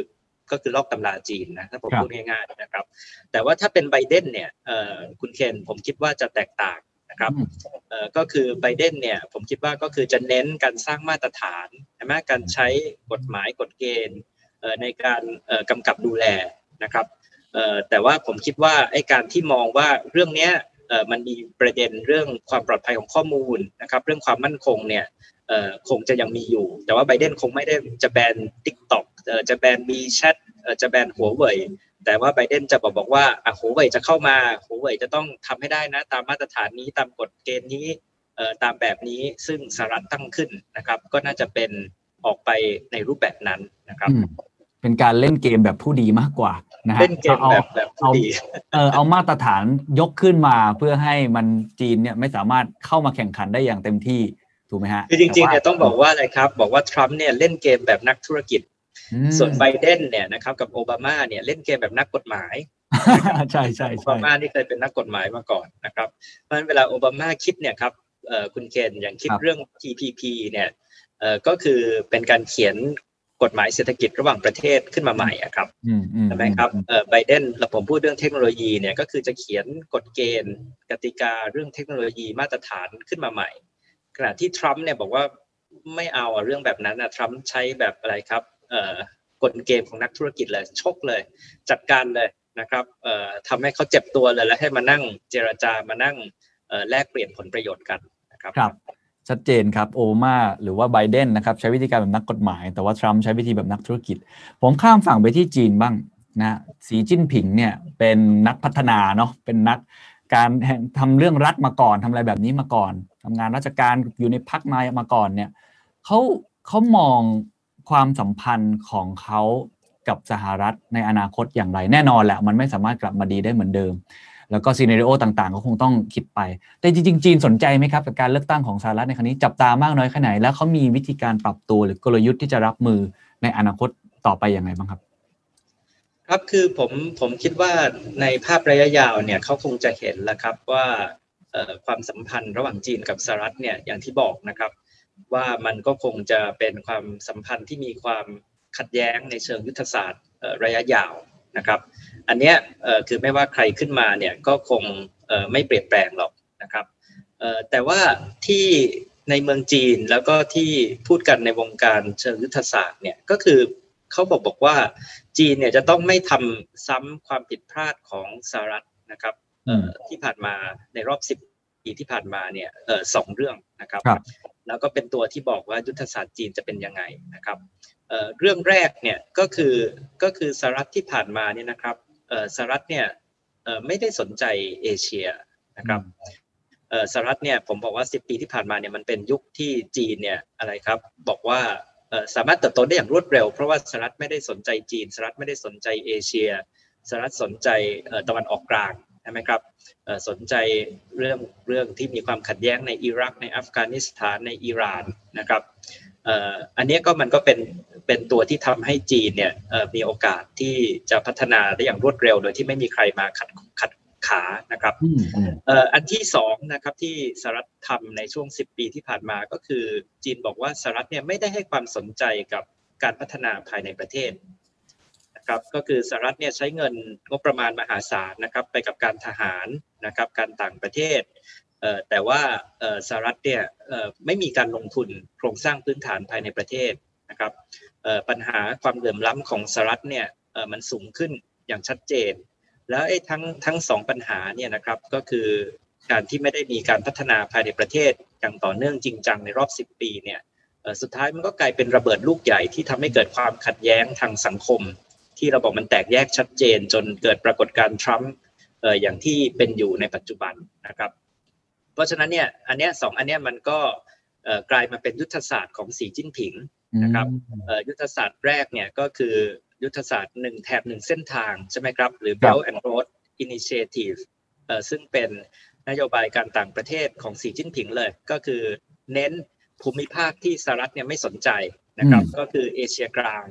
ก็คือลอกตำราจีนนะถ้าผมครับพูดง่ายๆนะครับ แต่ว่าถ้าเป็นไบเดนเนี่ยเอ่อคุณเคนผมคิดว่าจะแตกต่าง นะครับอืมเอ่อก็คือไบเดนเนี่ยผมคิดว่าก็คือจะเน้นการสร้างมาตรฐานใช่ไหมการใช้กฎหมายกฎเกณฑ์เอ่อในการเอ่อกำกับดูแลนะครับเอ่อแต่ว่าผมคิดว่าไอ้การที่มองว่าเรื่องเนี้ยเอ่อมันมีประเด็นเรื่องความปลอดภัยของข้อมูลนะครับเรื่องความมั่นคงเนี่ยเอ่อคงจะยังมีอยู่ แต่ว่าไบเดนคงไม่ได้จะแบน TikTok เอ่อ จะแบน WeChat เอ่อจะแบนหัวเว่ยแต่ว่าไบเดนจะบอกบอกว่าอะหัวเว่ยจะเข้ามาหัวเว่ยจะต้องทำให้ได้นะ ตามมาตรฐานนี้ตามกฎเกณฑ์นี้เอ่อตามแบบนี้ซึ่งสหรัฐตั้งขึ้นนะครับ ก็น่าจะเป็นออกไปในรูปแบบนั้นนะครับอืมเป็นการเล่นเกมแบบผู้ดีมากกว่านะฮะเล่นเกมอาแบบแบบเอาดีเออเอามาตรฐานยกขึ้นมาเพื่อให้มันจีนเนี่ยไม่สามารถเข้ามาแข่งขันได้อย่างเต็มที่ถูกไหมฮะคือจริงๆเนี่ยแต้องบอกว่าอะไรครับ บอกว่าทรัมป์เนี่ยเล่นเกมแบบนักธุรกิจอืม ส่วนไบเดนเนี่ยนะครับกับโอบามาเนี่ยเล่นเกมแบบนักกฎหมายใช่ใช่โอใช่บามานี่เคยเป็นนักกฎหมายมาก่อนนะครับเพราะฉะนั้นเวลาโอบามาคิดเนี่ยครับเอ่อคุณเคนอย่างคิดเรื่อง TPP เนี่ยเอ่อก็คือเป็นการเขียนกฎหมายเศรษฐกิจระหว่างประเทศขึ้นมาใหม่อะครับอืมอืมใช่ไหมครับเอ่อไบเดนเราผมพูดเรื่องเทคโนโลยีเนี่ยก็คือจะเขียนกฎเกณฑ์ กติกาเรื่องเทคโนโลยีมาตรฐานขึ้นมาใหม่ ขณะที่ทรัมป์เนี่ยบอกว่าไม่เอาอะเรื่องแบบนั้นนะทรัมป์ใช้แบบอะไรครับเอ่อ กฎเกมของนักธุรกิจเลยชกเลย จัดการเลยนะครับทำให้เขาเจ็บตัวเลยแล้วให้มานั่งเจรจามานั่งแลกเปลี่ยนผลประโยชน์กันนะครับครับ ชัดเจนครับโอบามาหรือว่าไบเดนนะครับใช้วิธีการแบบนักกฎหมาย แต่ว่าทรัมป์ใช้วิธีแบบนักธุรกิจ ผมข้ามฝั่งไปที่จีนบ้างนะสีจิ้นผิงเนี่ยเป็นนักพัฒนาเนาะเป็นนักการทำเรื่องรัฐมาก่อนทำอะไรแบบนี้มาก่อนทำงานราชการอยู่ในพักมามาก่อนเนี่ยเขาเขามอง ความสัมพันธ์ของเขากับสหรัฐในอนาคตอย่างไรแน่นอนแหละมันไม่สามารถกลับมาดีได้เหมือนเดิม แล้วก็ซีเน r ร o ต่างๆ ก็คงต้องคิดไป แต่จริงๆ จีนสนใจไหมครับกับการเลือกตั้งของสหรัฐในครั้งนี้จับตามากน้อยแค่ไหน แล้วเขามีวิธีการปรับตัวหรือกลยุทธ์ที่จะรับมือในอนาคตต่อไปอย่างไรบ้างครับ ครับคือผมผมคิดว่าในภาพระยะยาวเนี่ยเขาคงจะเห็นแล้วครับว่าความสัมพันธ์ระหว่างจีนกับสหรัฐเนี่ยอย่างที่บอกนะครับ ว่ามันก็คงจะเป็นความสัมพันธ์ที่มีความขัดแย้งในเชิงยุทธศาสตร์เอ่อระยะยาวนะครับ อันเนี้ยเอ่อคือไม่ว่าใครขึ้นมาเนี่ยก็คงเอ่อไม่เปลี่ยนแปลงหรอกนะครับเอ่อแต่ว่าที่ในเมืองจีนแล้วก็ที่พูดกันในวงการเชิงยุทธศาสตร์เนี่ยก็คือเขาบอกบอกว่าจีนเนี่ยจะต้องไม่ทำซ้ำความผิดพลาดของสหรัฐนะครับเอ่อที่ผ่านมาในรอบสิบปีที่ผ่านมาเนี่ยเอ่อสองเรื่องนะครับครับ แล้วก็เป็นตัวที่บอกว่ายุทธศาสตร์จีนจะเป็นยังไงนะครับเเรื่องแรกเนี่ยก็คือก็คือสหรัฐที่ผ่านมาเนี่ยนะครับสหรัฐเนี่ยไม่ได้สนใจเอเชียนะครับสหรัฐเนี่ยผมบอกว่า 10 ปีที่ผ่านมาเนี่ยมันเป็นยุคที่จีนเนี่ยอะไรครับบอกว่าสามารถเติบโตได้อย่างรวดเร็ว เพราะว่าสหรัฐไม่ได้สนใจจีนสหรัฐไม่ได้สนใจเอเชียสหรัฐสนใจตะวันออกกลางใช่ไหมครับ สนใจเรื่องเรื่องที่มีความขัดแย้งในอิรักในอัฟกานิสถานในอิหร่านนะครับเอ่ออันเนี้ยก็มันก็เป็นเป็นตัวที่ทำให้จีนเนี่ยเอ่อมีโอกาสที่จะพัฒนาได้อย่างรวดเร็ว โดยที่ไม่มีใครมาขัดขัดขานะครับอืมอืมเอ่ออันที่สองนะครับที่สหรัฐทำในช่วง 10 ปีที่ผ่านมาก็คือจีนบอกว่าสหรัฐเนี่ยไม่ได้ให้ความสนใจกับการพัฒนาภายในประเทศ นะครับก็คือสหรัฐเนี่ยใช้เงินงบประมาณมหาศาลนะครับไปกับการทหารนะครับการต่างประเทศแต่ว่าสหรัฐเนี่ยไม่มีการลงทุนโครงสร้างพื้นฐานภายในประเทศนะครับปัญหาความเหลื่อมล้ำของสหรัฐเนี่ยมันสูงขึ้นอย่างชัดเจน แล้วไอ้ทั้งทั้งสองปัญหาเนี่ยนะครับก็คือการที่ไม่ได้มีการพัฒนาภายในประเทศอย่างต่อเนื่องจริงจังในรอบ 10 ปีเนี่ยสุดท้ายมันก็กลายเป็นระเบิดลูกใหญ่ที่ทำให้เกิดความขัดแย้งทางสังคม ที่เราบอกมันแตกแยกชัดเจน จนเกิดปรากฏการณ์ทรัมป์อย่างที่เป็นอยู่ในปัจจุบันนะครับ เพราะฉะนั้นเนี่ยอันเนี้ยสองอันเนี้ยมันก็กลายมาเป็นยุทธศาสตร์ของสีจิ้นผิงนะครับยุทธศาสตร์แรกเนี่ยก็คือยุทธศาสตร์หนึ่งแถบหนึ่งเส้นทางใช่ไหมครับ หรือ Belt and Road Initiative ซึ่งเป็นนโยบายการต่างประเทศของสีจิ้นผิงเลย ก็คือเน้นภูมิภาคที่สหรัฐเนี่ยไม่สนใจนะครับ ก็คือเอเชียกลาง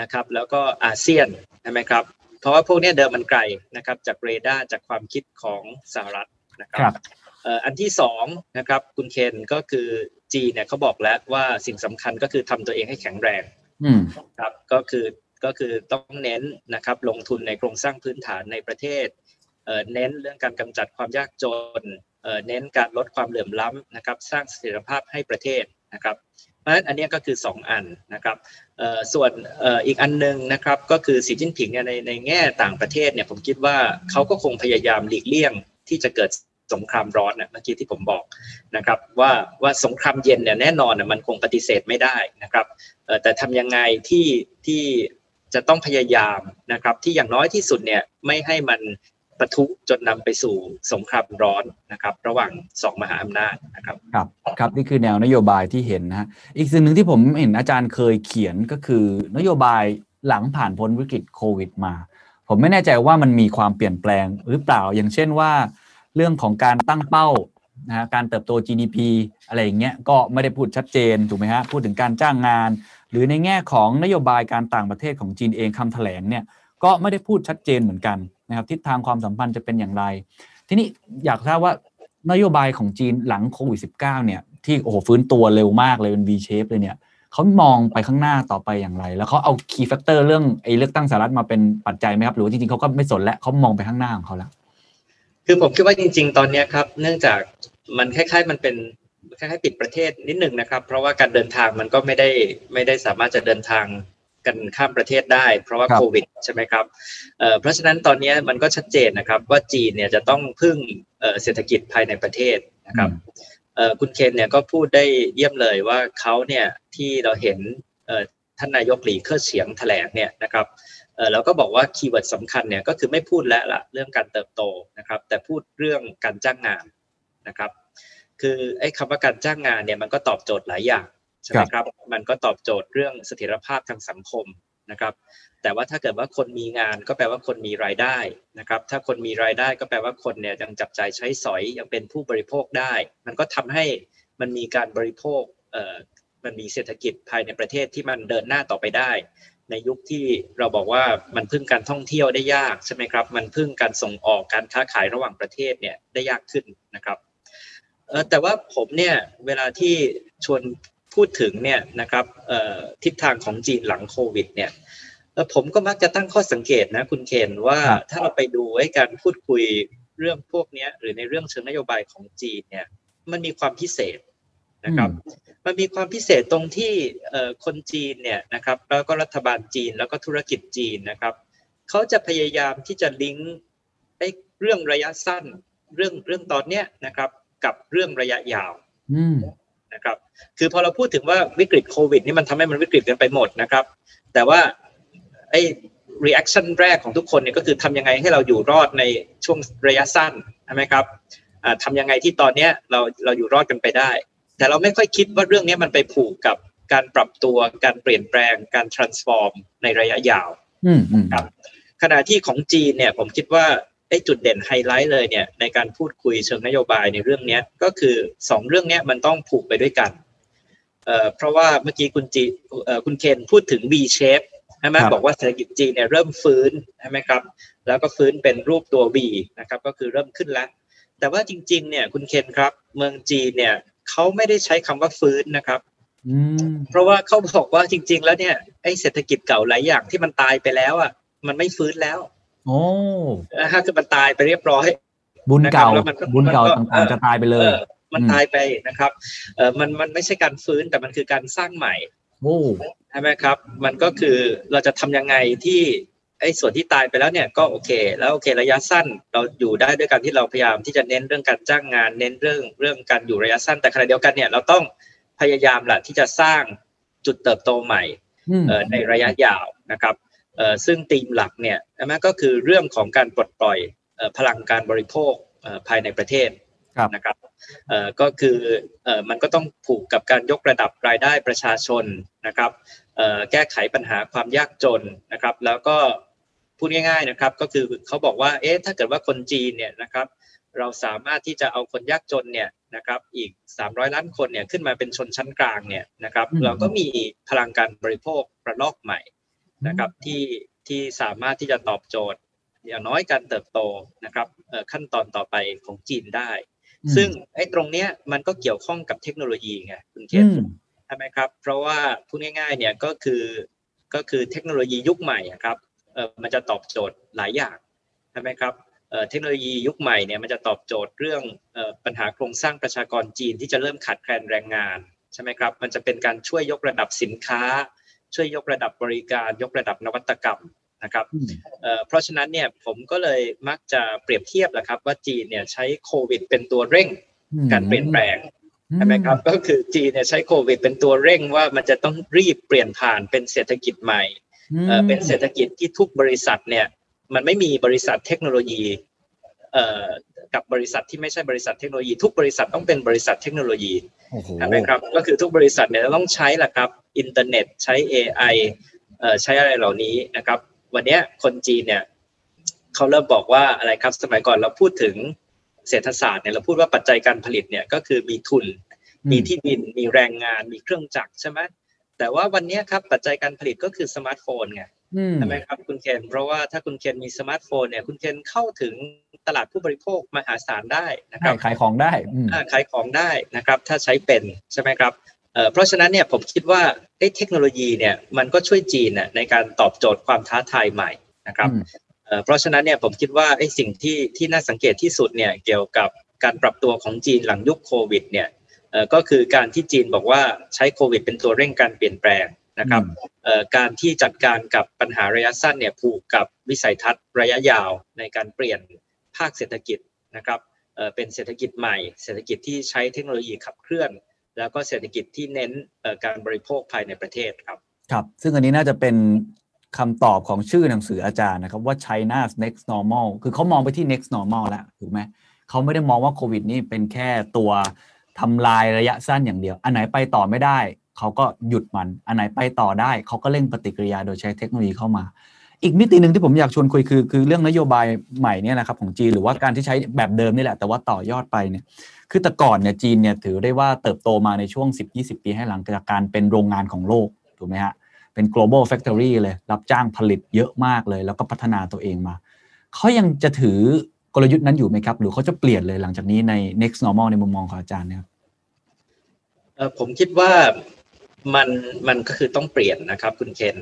นะครับ แล้วก็อาเซียนใช่ไหมครับ เพราะว่าพวกนี้เดิมมันไกลนะครับ จากเรดาร์จากความคิดของสหรัฐนะครับอันที่สองนะครับคุณเคนก็คือจีเนี่ยเขาบอกแล้วว่าสิ่งสำคัญก็คือทำตัวเองให้แข็งแรงครับก็คือก็คือต้องเน้นนะครับลงทุนในโครงสร้างพื้นฐานในประเทศเน้นเรื่องการกำจัดความยากจนเน้นการลดความเหลื่อมล้ำนะครับ สร้างเสถียรภาพให้ประเทศนะครับเพ ราะฉะนั้นอันนี้ก็คือ 2 อันนะครับส่วนอีกอันนึงนะครับก็คือสีจิ้นผิงในในแง่ต่างประเทศเนี่ยผมคิดว่าเขาก็คงพยายามหลีกเลี่ยงที่จะเกิดสงครามร้อนนะเมื่อกี้ที่ผมบอกนะครับว่าว่าสงครามเย็นเนี่ยแน่นอนนะมันคงปฏิเสธไม่ได้นะครับแต่ทำยังไงที่ที่จะต้องพยายามนะครับที่อย่างน้อยที่สุดเนี่ยไม่ให้มัน ปะทุจนนำไปสู่สงครามร้อนนะครับ ระหว่างสองมหาอำนาจนะครับครับครับนี่คือแนวนโยบายที่เห็นนะอีกสิ่งหนึ่งที่ผมเห็นอาจารย์เคยเขียนก็คือนโยบายหลังผ่านพ้นวิกฤตโควิดมา ผมไม่แน่ใจว่ามันมีความเปลี่ยนแปลงหรือเปล่าอย่างเช่นว่า เรื่องของการตั้งเป้านะการเติบโต GDP อะไรอย่างเงี้ยก็ไม่ได้พูดชัดเจนถูกไหมฮะพูดถึงการจ้างงาน หรือในแง่ของนโยบายการต่างประเทศของจีนเองคำแถลงเนี่ย ก็ไม่ได้พูดชัดเจนเหมือนกันนะครับทิศทางความสัมพันธ์จะเป็นอย่างไร ทีนี้อยากทราบว่านโยบายของจีนหลังโควิด -19 เนี่ยที่โอ้โหฟื้นตัวเร็วมากเลยเป็น V shape เลยเนี่ยเขามองไปข้างหน้าต่อไปอย่างไร แล้วเขาเอา key factor เรื่องไอ้เลือกตั้งสหรัฐมาเป็นปัจจัยไหมครับ หรือว่าจริงๆเขาก็ไม่สนแล้วเขามองไปข้างหน้าของเขาแล้ว คือผมคิดว่าจริง ๆ ตอนนี้ครับ เนื่องจากมันคล้าย ๆ มันเป็นคล้ายๆปิดประเทศนิดหนึ่งนะครับ เพราะว่าการเดินทางมันก็ไม่ได้ไม่ได้สามารถจะเดินทาง กันข้ามประเทศได้ เพราะว่าโควิดใช่ไหมครับเพราะฉะนั้นตอนนี้มันก็ชัดเจนนะครับ ว่าจีนเนี่ยจะต้องพึ่งเศรษฐกิจภายในประเทศนะครับคุณเคนเนี่ยก็พูดได้เยี่ยมเลยว่าเขาเนี่ยที่เราเห็นท่านนายกหลี่เค่อเฉียงแถลงเนี่ยนะครับเราก็บอกว่า keyword สำคัญเนี่ยก็คือไม่พูดแล้วละเรื่องการเติบโตนะครับ แต่พูดเรื่องการจ้างงานนะครับ คือไอ้คำว่าการจ้างงานเนี่ยมันก็ตอบโจทย์หลายอย่าง ใช่ไหมครับ มันก็ตอบโจทย์เรื่องเสถียรภาพทางสังคมนะครับ แต่ว่าถ้าเกิดว่าคนมีงานก็แปลว่าคนมีรายได้นะครับ ถ้าคนมีรายได้ก็แปลว่าคนเนี่ยยังจับใจใช้สอยยังเป็นผู้บริโภคได้ มันก็ทำให้มันมีการบริโภคเอ่อมันมีเศรษฐกิจภายในประเทศที่มันเดินหน้าต่อไปได้ ในยุคที่เราบอกว่ามันพึ่งการท่องเที่ยวได้ยากใช่ไหมครับ มันพึ่งการส่งออกการค้าขายระหว่างประเทศเนี่ยได้ยากขึ้นนะครับแต่ว่าผมเนี่ยเวลาที่ชวน พูดถึงเนี่ยนะครับทิศทางของจีนหลังโควิดเนี่ยผมก็มักจะตั้งข้อสังเกตนะคุณเคนว่าถ้าเราไปดูไอ้การพูดคุยเรื่องพวกนี้หรือในเรื่องเชิงนโยบายของจีนเนี่ยมันมีความพิเศษนะครับมันมีความพิเศษตรงที่คนจีนเนี่ยนะครับแล้วก็รัฐบาลจีนแล้วก็ธุรกิจจีนนะครับเขาจะพยายามที่จะลิงก์ไอ้เรื่องระยะสั้นเรื่องเรื่องตอนเนี้ยนะครับ กับเรื่องระยะยาว นะครับ คือพอเราพูดถึงว่าวิกฤตโควิดนี่มันทำให้มันวิกฤตกันไปหมดนะครับ แต่ว่าไอ้ reaction แรกของทุกคนเนี่ยก็คือทำยังไงให้เราอยู่รอดในช่วงระยะสั้นใช่ไหมครับทำยังไงที่ตอนเนี้ยเราเราอยู่รอดกันไปได้ แต่เราไม่ค่อยคิดว่าเรื่องนี้มันไปผูกกับการปรับตัวการเปลี่ยนแปลงการ transform ในระยะยาวครับขณะที่ของจีนเนี่ยผมคิดว่า ไอ้จุดเด่นไฮไลท์เลยเนี่ยในการพูดคุยเชิงนโยบายในเรื่องนี้ก็คือสองเรื่องนี้มันต้องผูกไปด้วยกันเอ่อเพราะว่าเมื่อกี้คุณจีเอ่อคุณเคนพูดถึง V shape ใช่ไหมบอกว่าเศรษฐกิจจีนเนี่ยเริ่มฟื้นใช่ไหมครับแล้วก็ฟื้นเป็นรูปตัว V นะครับก็คือเริ่มขึ้นแล้ว แต่ว่าจริงๆเนี่ยคุณเคนครับ เมืองจีนเนี่ยเขาไม่ได้ใช้คำว่าฟื้นนะครับเพราะว่าเขาบอกว่าจริง ๆ แล้วเนี่ยไอ้เศรษฐกิจเก่าหลายอย่างที่มันตายไปแล้วอะมันไม่ฟื้นแล้ว โอ้นะฮะคือมันตายไปเรียบร้อยบุญเก่านะครับแล้วมันก็บุญเก่ามันก็ต่างๆจะตายไปเลยออมันอืมตายไปนะครับเออมันมันไม่ใช่การฟื้นแต่มันคือการสร้างใหม่โอ้ใช่ไหมครับ มันก็คือเราจะทำยังไงที่ไอ้ส่วนที่ตายไปแล้วเนี่ยก็โอเค แล้วโอเคระยะสั้นเราอยู่ได้ด้วยการที่เราพยายามที่จะเน้นเรื่องการจ้างงาน เน้นเรื่องเรื่องการอยู่ระยะสั้น แต่ขณะเดียวกันเนี่ยเราต้องพยายามแหละที่จะสร้างจุดเติบโตใหม่อืมเอ่อในระยะยาวนะครับเอ่อ ซึ่งธีมหลักเนี่ยใช่ไหมก็คือเรื่องของการปลดปล่อยเอ่อพลังการบริโภคเอ่อภายในประเทศครับนะครับเอ่อก็คือเอ่อมันก็ต้องผูกกับการยกระดับรายได้ประชาชนนะครับเอ่อแก้ไขปัญหาความยากจนนะครับ แล้วก็พูดง่ายๆนะครับ ก็คือเขาบอกว่าเอ๊ะถ้าเกิดว่าคนจีนเนี่ยนะครับเราสามารถที่จะเอาคนยากจนเนี่ยนะครับอีก 300 ล้านคนเนี่ยขึ้นมาเป็นชนชั้นกลางเนี่ยนะครับอืมเราก็มีพลังการบริโภคระลอกใหม่ นะครับที่ที่สามารถที่จะตอบโจทย์ อย่างน้อยการเติบโตนะครับเอ่อขั้นตอนต่อไปของจีนได้อืมซึ่งไอ้ตรงเนี้ยมันก็เกี่ยวข้องกับเทคโนโลยีไงคุณเคอืสมใช่ไหมครับ เพราะว่าพูดง่ายๆเนี่ยก็คือก็คือเทคโนโลยียุคใหม่อะครับเออมันจะตอบโจทย์หลายอย่างใช่ไหมครับเอ่อเทคโนโลยียุคใหม่เนี่ยมันจะตอบโจทย์เรื่องเอ่อปัญหาโครงสร้างประชากรจีนที่จะเริ่มขาดแคลนแรงงานใช่ไหมครับ มันจะเป็นการช่วยยกระดับสินค้า ช่วยยกระดับบริการยกระดับนวัตกรรมนะครับอืมเอ่อเพราะฉะนั้นเนี่ยผมก็เลยมักจะเปรียบเทียบแหละครับ ว่าจีนเนี่ยใช้โควิด เป็นตัวเร่งการเปลี่ยนแปลงใช่ไหมครับก็คือจีนเนี่ยใช้โควิด เป็นตัวเร่งว่ามันจะต้องรีบเปลี่ยนผ่านเป็นเศรษฐกิจใหม่เอ่อเป็นเศรษฐกิจที่ทุกบริษัทเนี่ยมันไม่มีบริษัทเทคโนโลยีเอ่อ กับบริษัทที่ไม่ใช่บริษัทเทคโนโลยีทุกบริษัทต้องเป็นบริษัทเทคโนโลยีโอ้โหใช่ไหมครับก็คือทุกบริษัทเนี่ยต้องใช้แหละครับอินเทอร์เน็ตใช้ AI เอ่อใช้อะไรเหล่านี้นะครับ วันเนี้ยคนจีนเนี่ยเขาเริ่มบอกว่าอะไรครับสมัยก่อนเราพูดถึงเศรษฐศาสตร์เนี่ยเราพูดว่าปัจจัยการผลิตเนี่ยก็คือมีทุน มีที่ดินมีแรงงานมีเครื่องจักรใช่ไหมแต่ว่าวันนี้ครับปัจจัยการผลิตก็คือสมาร์ทโฟนไงอืม ใช่ไหมครับคุณเคนเพราะว่าถ้าคุณเคนมีสมาร์ทโฟนเนี่ยคุณเคนเข้าถึงตลาดผู้บริโภคมหาศาลได้นะคใช่ขายของได้อืมอ่าขายของได้นะครับถ้าใช้เป็นใช่ไหมครับเอ่อเพราะฉะนั้นเนี่ยผมคิดว่าเอ้เทคโนโลยีเนี่ยมันก็ช่วยจีนน่ะในการตอบโจทย์ความท้าทายใหม่นะครับอืมเอ่อเพราะฉะนั้นเนี่ยผมคิดว่าไอ้สิ่งที่ที่น่าสังเกตที่สุดเนี่ยเกี่ยวกับการปรับตัวของจีนหลังยุคโควิดเนี่ยเอ่อก็คือการที่จีนบอกว่าใช้โควิด เป็นตัวเร่งการเปลี่ยนแปลง นะครับเอ่อการที่จัดการกับปัญหาระยะสั้นเนี่ยผูกกับวิสัยทัศน์ระยะยาวในการเปลี่ยนภาคเศรษฐกิจนะครับเอ่อเป็นเศรษฐกิจใหม่ เศรษฐกิจที่ใช้เทคโนโลยีขับเคลื่อน แล้วก็เศรษฐกิจที่เน้นเอ่อการบริโภคภายในประเทศครับครับ ซึ่งอันนี้น่าจะเป็นคำตอบของชื่อหนังสืออาจารย์นะครับว่า China's next normal คือเขามองไปที่ next normal แล้วถูกไหมเขาไม่ได้มองว่าโควิดนี่เป็นแค่ตัวทำลายระยะสั้นอย่างเดียว อันไหนไปต่อไม่ได้ เขาก็หยุดมัน อันไหนไปต่อได้เขาก็เร่งปฏิกิริยาโดยใช้เทคโนโลยีเข้ามา อีกมิติหนึ่งที่ผมอยากชวนคุยคือคือเรื่องนโยบายใหม่เนี่ยนะครับของจีนหรือว่าการที่ใช้แบบเดิมนี่แหละ แต่ว่าต่อยอดไปเนี่ยคือแต่ก่อนเนี่ยจีนเนี่ยถือได้ว่าเติบโตมาในช่วง 10-20 ปีให้หลังจากการเป็นโรงงานของโลกถูกไหมฮะเป็น global factory เลย รับจ้างผลิตเยอะมากเลย แล้วก็พัฒนาตัวเองมาเขายังจะถือกลยุทธ์นั้นอยู่ไหมครับ หรือเขาจะเปลี่ยนเลยหลังจากนี้ใน next normal ในมุมมองของอาจารย์เนี่ยผมคิดว่า มันมันก็คือต้องเปลี่ยนนะครับ คุณเคน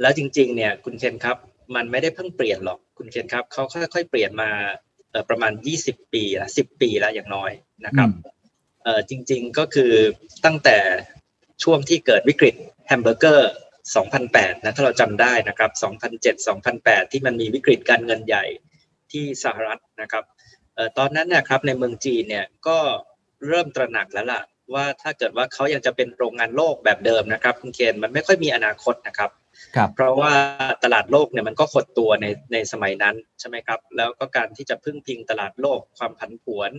แล้วจริง ๆ เนี่ย คุณเคนครับ มันไม่ได้เพิ่งเปลี่ยนหรอกคุณเคนครับเขาค่อยๆเปลี่ยนมาเอ่อประมาณ 20 ปีละ10 ปีแล้วอย่างน้อยนะครับอืมเอ่อจริง ๆก็คือตั้งแต่ช่วงที่เกิดวิกฤตแฮมเบอร์เกอร์ 2008 นะถ้าเราจำได้นะครับ 2007-2008 ที่มันมีวิกฤตการเงินใหญ่ที่สหรัฐนะครับเอ่อตอนนั้นนะครับในเมืองจีนเนี่ยก็เริ่มตระหนักแล้วล่ะ ว่าถ้าเกิดว่าเขายังจะเป็นโรงงานโลกแบบเดิมนะครับคุณเคนมันไม่ค่อยมีอนาคตนะครับครับเพราะว่าตลาดโลกเนี่ยมันก็หดตัวในในสมัยนั้นใช่ไหมครับ แล้วก็การที่จะพึ่งพิงตลาดโลกความผันผวน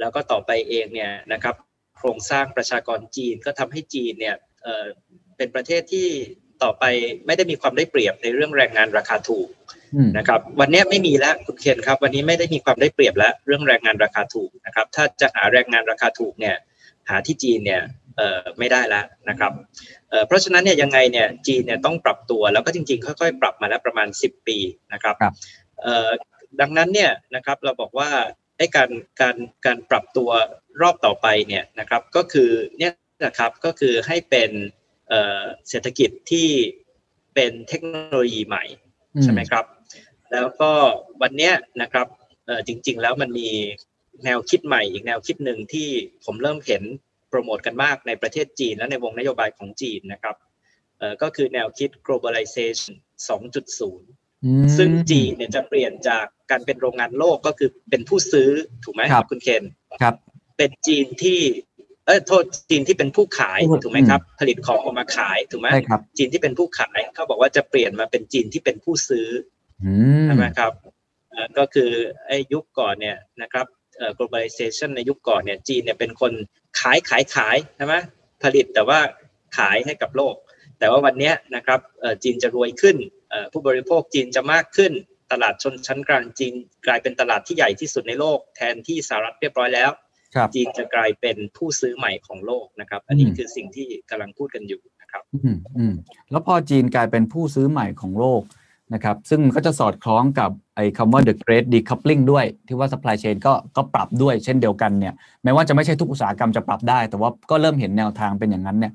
แล้วก็ต่อไปเองเนี่ยนะครับ โครงสร้างประชากรจีนก็ทำให้จีนเนี่ยเอ่อเป็นประเทศที่ต่อไปไม่ได้มีความได้เปรียบในเรื่องแรงงานราคาถูกอืมนะครับ วันนี้ไม่มีแล้วคุณเคนครับ วันนี้ไม่ได้มีความได้เปรียบแล้วเรื่องแรงงานราคาถูกนะครับ ถ้าจะหาแรงงานราคาถูกเนี่ย หาที่จีนเนี่ยเอ่อไม่ได้แล้วนะครับเอ่อเพราะฉะนั้นเนี่ยยังไงเนี่ยจีนเนี่ยต้องปรับตัวแล้วก็จริงๆ ค่อยๆ ปรับมาแล้วประมาณ 10 ปีนะครับครับเอ่อดังนั้นเนี่ยนะครับเราบอกว่าไอ้การการการปรับตัวรอบต่อไปเนี่ยนะครับก็คือเนี่ยนะครับก็คือให้เป็นเอ่อเศรษฐกิจที่เป็นเทคโนโลยีใหม่ใช่ไหมครับ แล้วก็วันเนี้ยนะครับเออจริงๆแล้วมันมี แนวคิดใหม่อีกแนวคิดหนึ่งที่ผมเริ่มเห็นโปรโมทกันมากในประเทศจีนและในวงนโยบายของจีนนะครับเออก็คือแนวคิด globalization 2.0 ซึ่งจีนเนี่ยจะเปลี่ยนจากการเป็นโรงงานโลกก็คือเป็นผู้ซื้อถูกไหมครับคุณเคนครับ เป็นจีนที่เออโทษจีนที่เป็นผู้ขายถูกไหมครับ ผลิตของออกมาขายถูกไหมใช่ครับ จีนที่เป็นผู้ขายเขาบอกว่าจะเปลี่ยนมาเป็นจีนที่เป็นผู้ซื้ออืมใช่ไหมครับเอ่อก็คือไอ้ยุคก่อนเนี่ยนะครับเอ่อ globalization ในยุคก่อนเนี่ยจีนเนี่ยเป็นคนขายขายขายใช่ไหมผลิตแต่ว่าขายให้กับโลก แต่ว่าวันเนี้ยนะครับเอ่อจีนจะรวยขึ้นเอ่อผู้บริโภคจีนจะมากขึ้น ตลาดชนชั้นกลางจีนกลายเป็นตลาดที่ใหญ่ที่สุดในโลก แทนที่สหรัฐเรียบร้อยแล้วครับจีนจะกลายเป็นผู้ซื้อใหม่ของโลกนะครับ อันนี้อืมคือสิ่งที่กำลังพูดกันอยู่นะครับอืมอืมแล้วพอจีนกลายเป็นผู้ซื้อใหม่ของโลก นะครับซึ่งมันก็จะสอดคล้องกับไอ้คำว่า the great decoupling ด้วย ที่ว่า supply chain ก็ก็ปรับด้วยเช่นเดียวกันเนี่ยแม้ว่าจะไม่ใช่ทุกอุตสาหกรรมจะปรับได้ แต่ว่าก็เริ่มเห็นแนวทางเป็นอย่างนั้นเนี่ย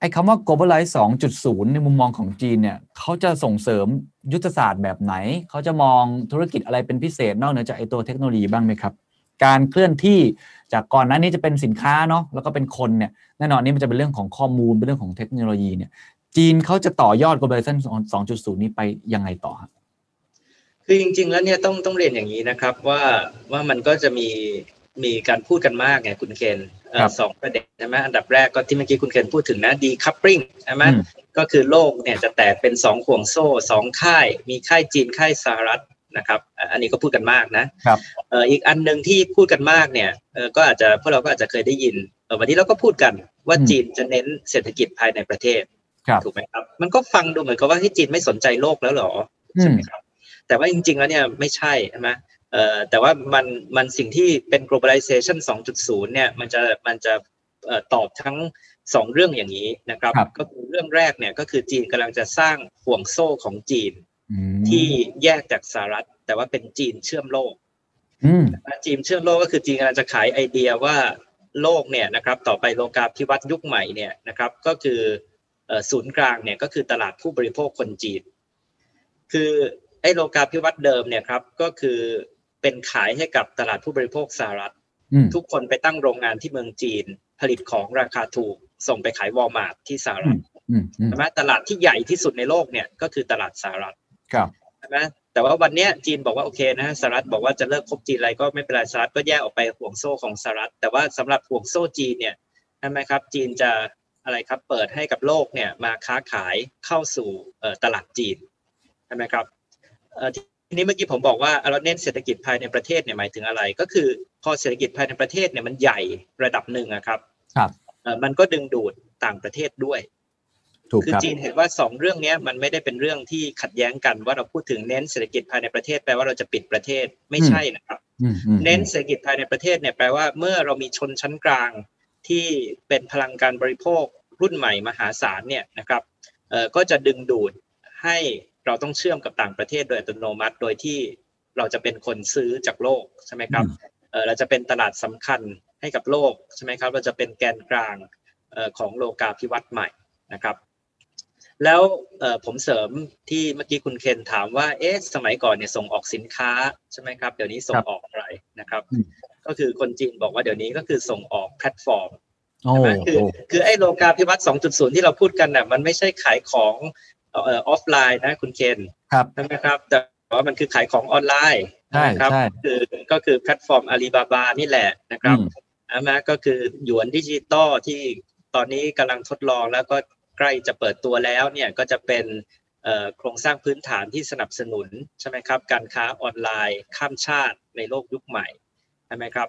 ไอ้คำว่า globalize 2.0 ในมุมมองของจีนเนี่ยเขาจะส่งเสริมยุทธศาสตร์แบบไหน เขาจะมองธุรกิจอะไรเป็นพิเศษนอกเหนือจากไอ้ตัวเทคโนโลยีบ้างไหมครับ การเคลื่อนที่จากก่อนหน้านี้จะเป็นสินค้าเนาะแล้วก็เป็นคนเนี่ยแน่นอนนี่มันจะเป็นเรื่องของข้อมูลเป็นเรื่องของเทคโนโลยีเนี่ย จีนเขาจะต่อยอด globalization 2.0 นี้ไปยังไงต่อครับคือจริง ๆ แล้วเนี่ยต้องต้องเรียนอย่างนี้นะครับว่าว่ามันก็จะมีมีการพูดกันมากไงคุณเคนเอ่อครับสองประเด็นใช่ไหมอันดับแรกก็ที่เมื่อกี้คุณเคนพูดถึงนะ decoupling ใช่ไหมอืมก็คือโลกเนี่ยจะแตกเป็นสองห่วงโซ่สองค่าย มีค่ายจีนค่ายสหรัฐนะครับอะอันนี้ก็พูดกันมากนะครับเอ่ออีกอันหนึ่งที่พูดกันมากเนี่ยเอ่อก็อาจจะพวกเราก็อาจจะเคยได้ยินเอ่อวันนี้เราก็พูดกันว่าอืมจีนจะเน้นเศรษฐกิจภายในประเทศครับ ถูกไหมครับ มันก็ฟังดูเหมือนกับว่าที่จีนไม่สนใจโลกแล้วเหรออืใช่มไหมครับ แต่ว่าจริง ๆ แล้วเนี่ยไม่ใช่ใช่ไหมเอ่อแต่ว่ามันมันสิ่งที่เป็น globalization 2.0 เนี่ยมันจะมันจะเอ่อตอบทั้งสองเรื่องอย่างนี้นะครับครับก็คือเรื่องแรกเนี่ยก็คือจีนกำลังจะสร้างห่วงโซ่ของจีนอืมที่แยกจากสหรัฐ แต่ว่าเป็นจีนเชื่อมโลกอืมจีนเชื่อมโลกก็คือจีนกำลังจะขายไอเดียว่าโลกเนี่ยนะครับ ต่อไปโลกาภิวัตน์ยุคใหม่เนี่ยนะครับ ก็คือเอ่อ ศูนย์กลางเนี่ยก็คือตลาดผู้บริโภคคนจีน คือไอ้โลกาภิวัตน์เดิมเนี่ยครับก็คือเป็นขายให้กับตลาดผู้บริโภคสหรัฐอืมทุกคนไปตั้งโรงงานที่เมืองจีน ผลิตของราคาถูก ส่งไปขายวอลมาร์ทที่สหรัฐอืมอืมใช่ไหมตลาดที่ใหญ่ที่สุดในโลกเนี่ยก็คือตลาดสหรัฐครับใช่ไหมแต่ว่าวันเนี้ยจีนบอกว่าโอเคนะสหรัฐบอกว่าจะเลิกคบจีนอะไรก็ไม่เป็นไรสหรัฐก็แยกออกไปห่วงโซ่ของสหรัฐ แต่ว่าสำหรับห่วงโซ่จีนเนี่ยใช่ไหมครับ จีนจะ อะไรครับเปิดให้กับโลกเนี่ยมาค้าขายเข้าสู่เอ่อตลาดจีนใช่ไหมครับเอ่อทีนี้เมื่อกี้ผมบอกว่าเราเน้นเศรษฐกิจภายในประเทศเนี่ยหมายถึงอะไร ก็คือพอเศรษฐกิจภายในประเทศเนี่ยมันใหญ่ระดับหนึ่งอะครับครับเอ่อมันก็ดึงดูดต่างประเทศด้วยถูกคือครับจีนเห็นว่าสองเรื่องเนี้ยมันไม่ได้เป็นเรื่องที่ขัดแย้งกันว่าเราพูดถึงเน้นเศรษฐกิจภายในประเทศแปลว่าเราจะปิดประเทศไม่ใช่นะครับอืมอืมเน้นเศรษฐกิจภายในประเทศเนี่ยแปลว่าเมื่อเรามีชนชั้นกลาง ที่เป็นพลังการบริโภครุ่นใหม่มหาศาลเนี่ยนะครับเอ่อก็จะดึงดูดให้เราต้องเชื่อมกับต่างประเทศโดยอัตโนมัติ โดยที่เราจะเป็นคนซื้อจากโลกใช่ไหมครับเอ่อเราจะเป็นตลาดสำคัญให้กับโลกใช่ไหมครับ เราจะเป็นแกนกลางเอ่อของโลกาภิวัตน์ใหม่นะครับแล้วเอ่อผมเสริมที่เมื่อกี้คุณเคนถามว่าเอ๊ะสมัยก่อนเนี่ยส่งออกสินค้าใช่ไหมครับเดี๋ยวนี้ส่งออกอะไรนะครับ ก็คือคนจีนบอกว่าเดี๋ยวนี้ก็คือส่งออกแพลตฟอร์มโอ้ใช่ไหมคือโอ้คือไอ้โลกาภิวัตน์2.0ที่เราพูดกันน่ะมันไม่ใช่ขายของเอ่อออฟไลน์นะคุณเคนครับใช่ไหมครับ แต่ว่ามันคือขายของออนไลน์ใช่นะครับใช่คือก็คือแพลตฟอร์มอาลีบาบานี่แหละนะครับอืมใช่ไหมก็คือหยวนดิจิตอลที่ตอนนี้กำลังทดลองแล้วก็ใกล้จะเปิดตัวแล้วเนี่ยก็จะเป็นเอ่อโครงสร้างพื้นฐานที่สนับสนุนใช่ไหมครับการค้าออนไลน์ข้ามชาติในโลกยุคใหม่ ใช่ไหมครับ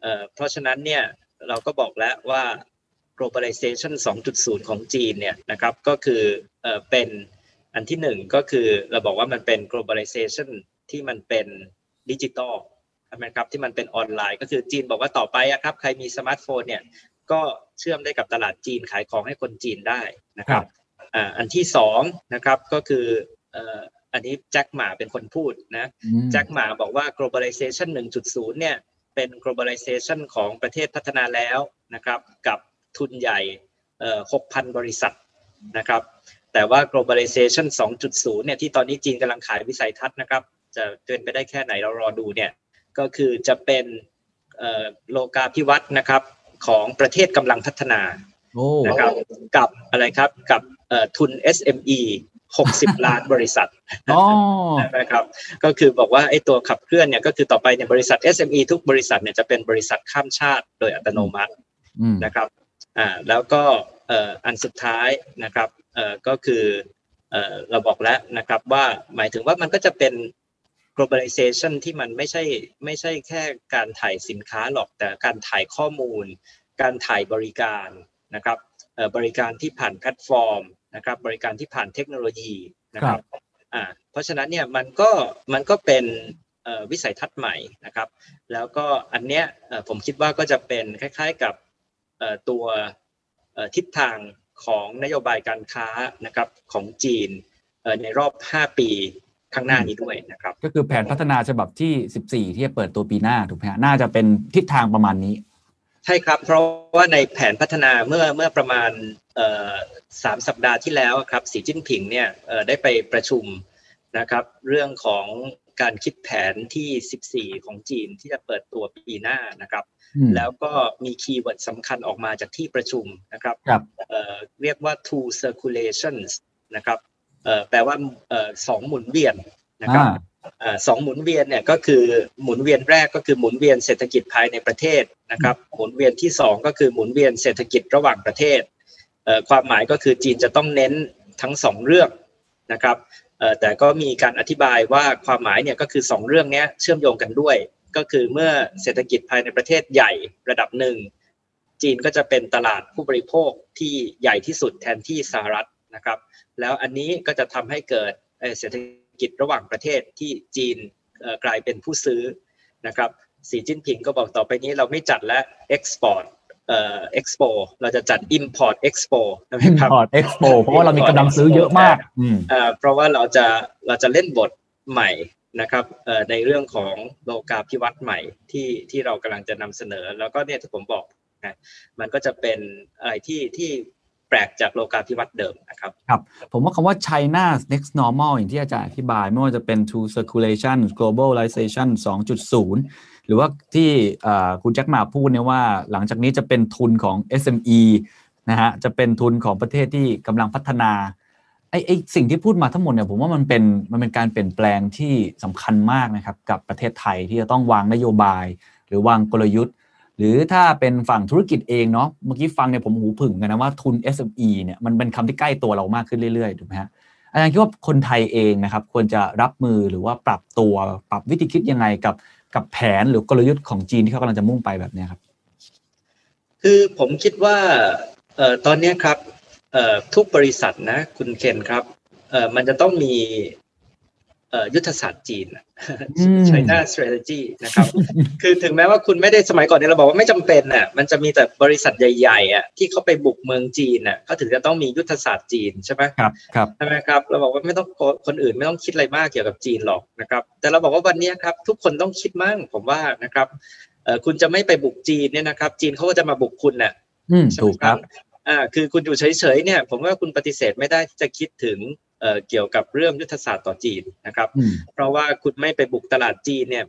เอ่อเพราะฉะนั้นเนี่ยเราก็บอกแล้วว่า globalization 2.0 ของจีนเนี่ยนะครับก็คือเอ่อเป็นอันที่หนึ่งก็คือเราบอกว่ามันเป็น globalization ที่มันเป็นดิจิตอลใช่ไหมครับที่มันเป็นออนไลน์ ก็คือจีนบอกว่าต่อไปอะครับใครมีสมาร์ทโฟนเนี่ยก็เชื่อมได้กับตลาดจีนขายของให้คนจีนได้นะครับอ่าอันที่สองนะครับก็คือเอ่ออันนี้แจ็คหมาเป็นคนพูดนะอืมแจ็คหมาบอกว่า globalization 1.0 เนี่ย เป็น globalization ของประเทศพัฒนาแล้วนะครับกับทุนใหญ่เอ่อ6,000 บริษัทนะครับแต่ว่า globalization 2.0 เนี่ยที่ตอนนี้จีนกำลังขายวิสัยทัศน์นะครับจะเป็นไปได้แค่ไหนเรารอดูเนี่ยก็คือจะเป็นโลกาภิวัตน์นะครับของประเทศกำลังพัฒนานะครับกับอะไรครับกับทุน SME 60 ล้านบริษัทนะครับก็คือบอกว่าไอ้ตัวขับเคลื่อนเนี่ยก็คือต่อไปเนี่ยบริษัท SME ทุกบริษัทเนี่ยจะเป็นบริษัทข้ามชาติโดยอัตโนมัตินะครับอ่าแล้วก็เอ่ออันสุดท้ายนะครับเอ่อก็คือเอ่อเราบอกแล้วนะครับว่าหมายถึงว่ามันก็จะเป็น globalization ที่มันไม่ใช่ไม่ใช่แค่การถ่ายสินค้าหรอกแต่การถ่ายข้อมูล การถ่ายบริการนะครับบริการที่ผ่านแพลตฟอร์ม นะครับบริการที่ผ่านเทคโนโลยีนะครับอ่าเพราะฉะนั้นเนี่ยมันก็มันก็เป็นวิสัยทัศน์ใหม่นะครับ แล้วก็อันเนี้ยผมคิดว่าก็จะเป็นคล้าย ๆกับตัวทิศทางของนโยบายการค้านะครับของจีนในรอบ 5 ปีข้างหน้านี้ด้วยนะครับ ก็คือแผนพัฒนาฉบับที่ 14 ที่จะเปิดตัวปีหน้าถูกไหมฮะน่าจะเป็นทิศทางประมาณนี้ ใช่ครับ เพราะว่าในแผนพัฒนาเมื่อเมื่อประมาณสามสัปดาห์ที่แล้วครับสีจิ้นผิงเนี่ยได้ไปประชุมนะครับเรื่องของการคิดแผนที่ 14 ของจีนที่จะเปิดตัวปีหน้านะครับ แล้วก็มี keyword สำคัญออกมาจากที่ประชุมนะครับรบเรียกว่า two circulations นะครับแปลว่าสองหมุนเวียนนะครับ สองหมุนเวียนเนี่ยก็คือหมุนเวียนแรกก็คือหมุนเวียนเศรษฐกิจภายในประเทศนะครับหมุนเวียนที่สองก็คือหมุนเวียนเศรษฐกิจระหว่างประเทศ ความหมายก็คือจีนจะต้องเน้นทั้งสองเรื่องนะครับแต่ก็มีการอธิบายว่าความหมายเนี่ยก็คือสองเรื่องนี้เชื่อมโยงกันด้วย ก็คือเมื่อเศรษฐกิจภายในประเทศใหญ่ระดับหนึ่งจีนก็จะเป็นตลาดผู้บริโภคที่ใหญ่ที่สุดแทนที่สหรัฐนะครับ แล้วอันนี้ก็จะทำให้เกิดเศรษฐกิจ ระหว่างประเทศที่จีนกลายเป็นผู้ซื้อนะครับสีจิ้นผิงก็บอกต่อไปนี้เราไม่จัดละ export เอ่อเอ็กซ์โปเราจะจัด Import Expo นะครับ Import Expo เพราะว่าเรามีกำลังซื้อเยอะมากอ่าเพราะว่าเราจะเราจะเล่นบทใหม่นะครับเอ่อในเรื่องของโลกาภิวัตน์ใหม่ที่ที่เรากำลังจะนำเสนอ แล้วก็เนี่ยที่ผมบอกนะมันก็จะเป็นอะไรที่ที่แปลกจากโลกาภิวัตน์เดิมนะครับครับ ผมว่าคำว่า China next normal อย่างที่อาจารย์อธิบาย ไม่ว่าจะเป็น two circulation globalization 2.0 หรือว่าที่คุณแจ็คหมาพูดเนี่ยว่า หลังจากนี้จะเป็นทุนของ SME นะฮะจะเป็นทุนของประเทศที่กำลังพัฒนาไอ้ไอ้สิ่งที่พูดมาทั้งหมดเนี่ยผมว่ามันเป็นมันเป็นการเปลี่ยนแปลงที่สำคัญมากนะครับกับประเทศไทยที่จะต้องวางนโยบาย หรือวางกลยุทธ์ หรือถ้าเป็นฝั่งธุรกิจเองเนาะเมื่อกี้ฟังเนี่ยผมหูผึ่งกันนะว่าทุน SME เนี่ยมันเป็นคำที่ใกล้ตัวเรามากขึ้นเรื่อยๆถูกไหมฮะอาจารย์คิดว่าคนไทยเองนะครับควรจะรับมือหรือว่าปรับตัวปรับวิธีคิดยังไงกับกับแผนหรือกลยุทธ์ของจีนที่เขากำลังจะมุ่งไปแบบนี้ครับ คือผมคิดว่าออตอนนี้ครับทุกบริษัทนะคุณเคนครับมันจะต้องมี ยุทธศาสตร์จีน China strategy นะครับ คือถึงแม้ว่าคุณไม่ได้สมัยก่อนเนี่ยเราบอกว่าไม่จำเป็นน่ะ มันจะมีแต่บริษัทใหญ่ๆอะที่เขาไปบุกเมืองจีนน่ะเขาถึงจะต้องมียุทธศาสตร์จีนใช่ไหมครับครับใช่ไหมครับ เราบอกว่าไม่ต้องคนอื่นไม่ต้องคิดอะไรมากเกี่ยวกับจีนหรอกนะครับ แต่เราบอกว่าวันนี้ครับทุกคนต้องคิดมั่งผมว่านะครับเออคุณจะไม่ไปบุกจีนเนี่ยนะครับ จีนเขาก็จะมาบุกคุณน่ะถูกครับอ่าคือคุณอยู่เฉยๆเนี่ย ผมว่าคุณปฏิเสธไม่ได้ที่จะคิดถึง เกี่ยวกับเรื่องยุทธศาสตร์ต่อจีนนะครับ เพราะว่าคุณไม่ไปบุกตลาดจีนเนี่ย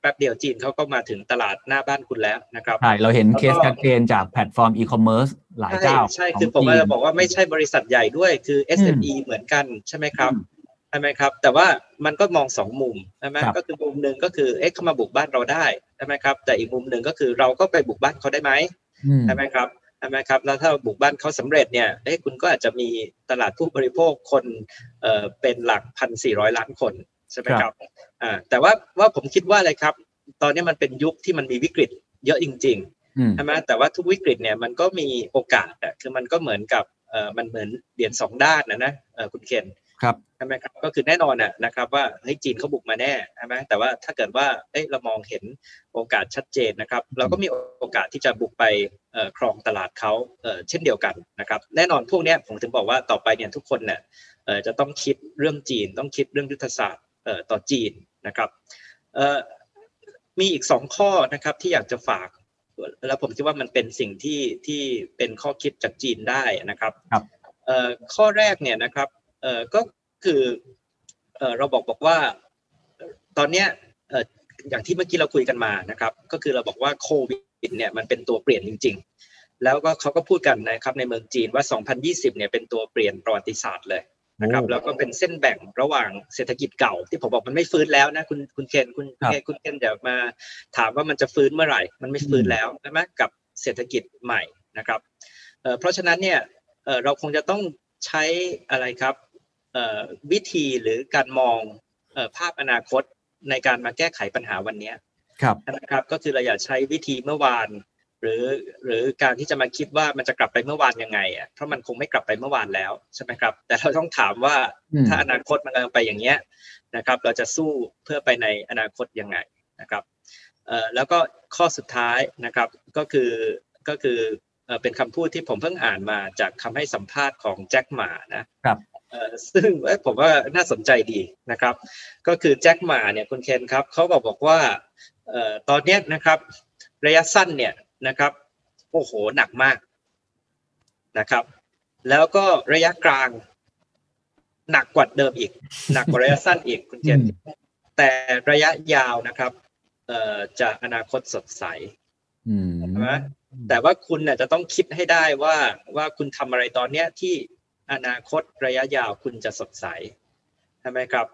แป๊บเดียวจีนเขาก็มาถึงตลาดหน้าบ้านคุณแล้วนะครับใช่เราเห็นเคสชัดเจนจากแพลตฟอร์มอีคอมเมิร์ซหลายเจ้า ใช่คือผมจะบอกว่าไม่ใช่บริษัทใหญ่ด้วยคือ SME เหมือนกันใช่ไหมครับใช่ไหมครับ แต่ว่ามันก็มองสองมุมใช่ไหมก็คือมุมหนึ่งก็คือเอ๊ะเขามาบุกบ้านเราได้ใช่ไหมครับ แต่อีกมุมหนึ่งก็คือเราก็ไปบุกบ้านเขาได้ไหมใช่ไหมครับ ใช่ไหมครับแล้วถ้าบุกบ้านเขาสำเร็จเนี่ยเอ้คุณก็อาจจะมีตลาดผู้บริโภคคนเอ่อเป็นหลักพันสี่ร้อยล้านคนใช่ไหมครับอ่าแต่ว่าว่าผมคิดว่าอะไรครับ ตอนนี้มันเป็นยุคที่มันมีวิกฤตเยอะจริงๆใช่ไหมแต่ว่าทุกวิกฤตเนี่ยมันก็มีโอกาสอะคือมันก็เหมือนกับเอ่อมันเหมือนเหรียญสองด้านนะนะเออคุณเคน ครับใช่ไหมครับก็คือแน่นอนอะนะครับว่าเฮ้ยจีนเขาบุกมาแน่ใช่ไหมแต่ว่าถ้าเกิดว่าเอ้ยเรามองเห็นโอกาสชัดเจนนะครับ เราก็มีโอกาสที่จะบุกไปครองตลาดเขาเช่นเดียวกันนะครับ แน่นอนพวกนี้ผมถึงบอกว่าต่อไปเนี่ยทุกคนเนี่ยจะต้องคิดเรื่องจีน ต้องคิดเรื่องยุทธศาสตร์ต่อจีนนะครับมีอีกสองข้อนะครับที่อยากจะฝาก แล้วผมคิดว่ามันเป็นสิ่งที่ที่เป็นข้อคิดจากจีนได้นะครับครับข้อแรกเนี่ยนะครับ ก็คือเราบอกบอกว่าตอนเนี้ยอย่างที่เมื่อกี้เราคุยกันมานะครับ ก็คือเราบอกว่าโควิดเนี่ยมันเป็นตัวเปลี่ยนจริง ๆ แล้วก็เขาก็พูดกันนะครับในเมืองจีนว่า 2020 เนี่ยเป็นตัวเปลี่ยนประวัติศาสตร์เลยนะครับแล้วก็เป็นเส้นแบ่งระหว่างเศรษฐกิจเก่า ที่ผมบอกมันไม่ฟื้นแล้วนะคุณคุณเคนคุณครับคุณเคนอย่ามาถามว่ามันจะฟื้นเมื่อไหร่ มันไม่ฟื้นแล้วใช่ไหมกับเศรษฐกิจใหม่นะครับเอ่อเพราะฉะนั้นเนี่ยเอ่อเราคงจะต้องใช้อะไรครับเอ่อ วิธีหรือการมองเอ่อภาพอนาคตในการมาแก้ไขปัญหาวันเนี้ยครับนะครับก็คือเราอย่าใช้วิธีเมื่อวาน หรือหรือการที่จะมาคิดว่ามันจะกลับไปเมื่อวานยังไงอะเพราะมันคงไม่กลับไปเมื่อวานแล้วใช่ไหมครับ แต่เราต้องถามว่าอืมถ้าอนาคตมันกำลังไปอย่างเงี้ยนะครับ เราจะสู้เพื่อไปในอนาคตยังไงนะครับเอ่อแล้วก็ข้อสุดท้ายนะครับก็คือก็คือเอ่อเป็นคำพูดที่ผมเพิ่งอ่านมาจากคำให้สัมภาษณ์ของแจ็คหมานะครับเอ่อ ซึ่งเอ้ยผมว่าน่าสนใจดีนะครับ ก็คือแจ็คหมาเนี่ยคุณเคนครับเขาบอกบอกว่าเอ่อตอนเนี้ยนะครับ ระยะสั้นเนี่ยนะครับโอ้โหหนักมากนะครับ แล้วก็ระยะกลางหนักกว่าเดิมอีก หนักกว่าระยะสั้นอีกคุณเคนอืมแต่ระยะยาวนะครับเอ่อจะอนาคตสดใสอืมใช่ไหมแต่ว่าคุณเนี่ยจะต้องคิดให้ได้ว่าว่าคุณทำอะไรตอนเนี้ยที่ อนาคตระยะยาวคุณจะสดใสใช่ไหมครับ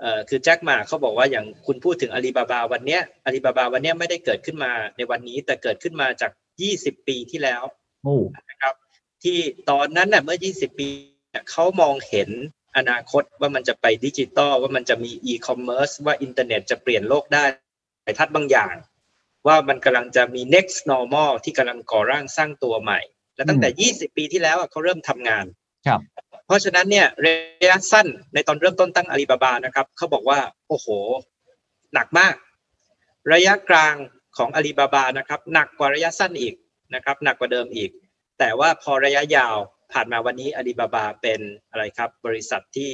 เอ่อคือแจ็คหมาเขาบอกว่าอย่างคุณพูดถึงอาลีบาบาวันเนี้ยอาลีบาบาวันเนี้ยไม่ได้เกิดขึ้นมาในวันนี้แต่เกิดขึ้นมาจาก 20 ปีที่แล้วโอ้นะครับที่ตอนนั้นน่ะเมื่อ 20 ปีเนี่ยเขามองเห็นอนาคตว่ามันจะไปดิจิตอลว่ามันจะมีอีคอมเมิร์ซว่าอินเทอร์เน็ตจะเปลี่ยนโลกได้ไปทัดบางอย่าง ว่ามันกำลังจะมี next normal ที่กำลังก่อร่างสร้างตัวใหม่ และตั้งแต่ 20 ปีที่แล้วอะเขาเริ่มทำงาน ครับเพราะฉะนั้นเนี่ยระยะสั้นในตอนเริ่มต้นตั้งอาลีบาบานะครับเขาบอกว่าโอ้โห หนักมาก ระยะกลางของอาลีบาบานะครับหนักกว่าระยะสั้นอีกนะครับหนักกว่าเดิมอีก แต่ว่าพอระยะยาวผ่านมาวันนี้อาลีบาบาเป็นอะไรครับ บริษัทที่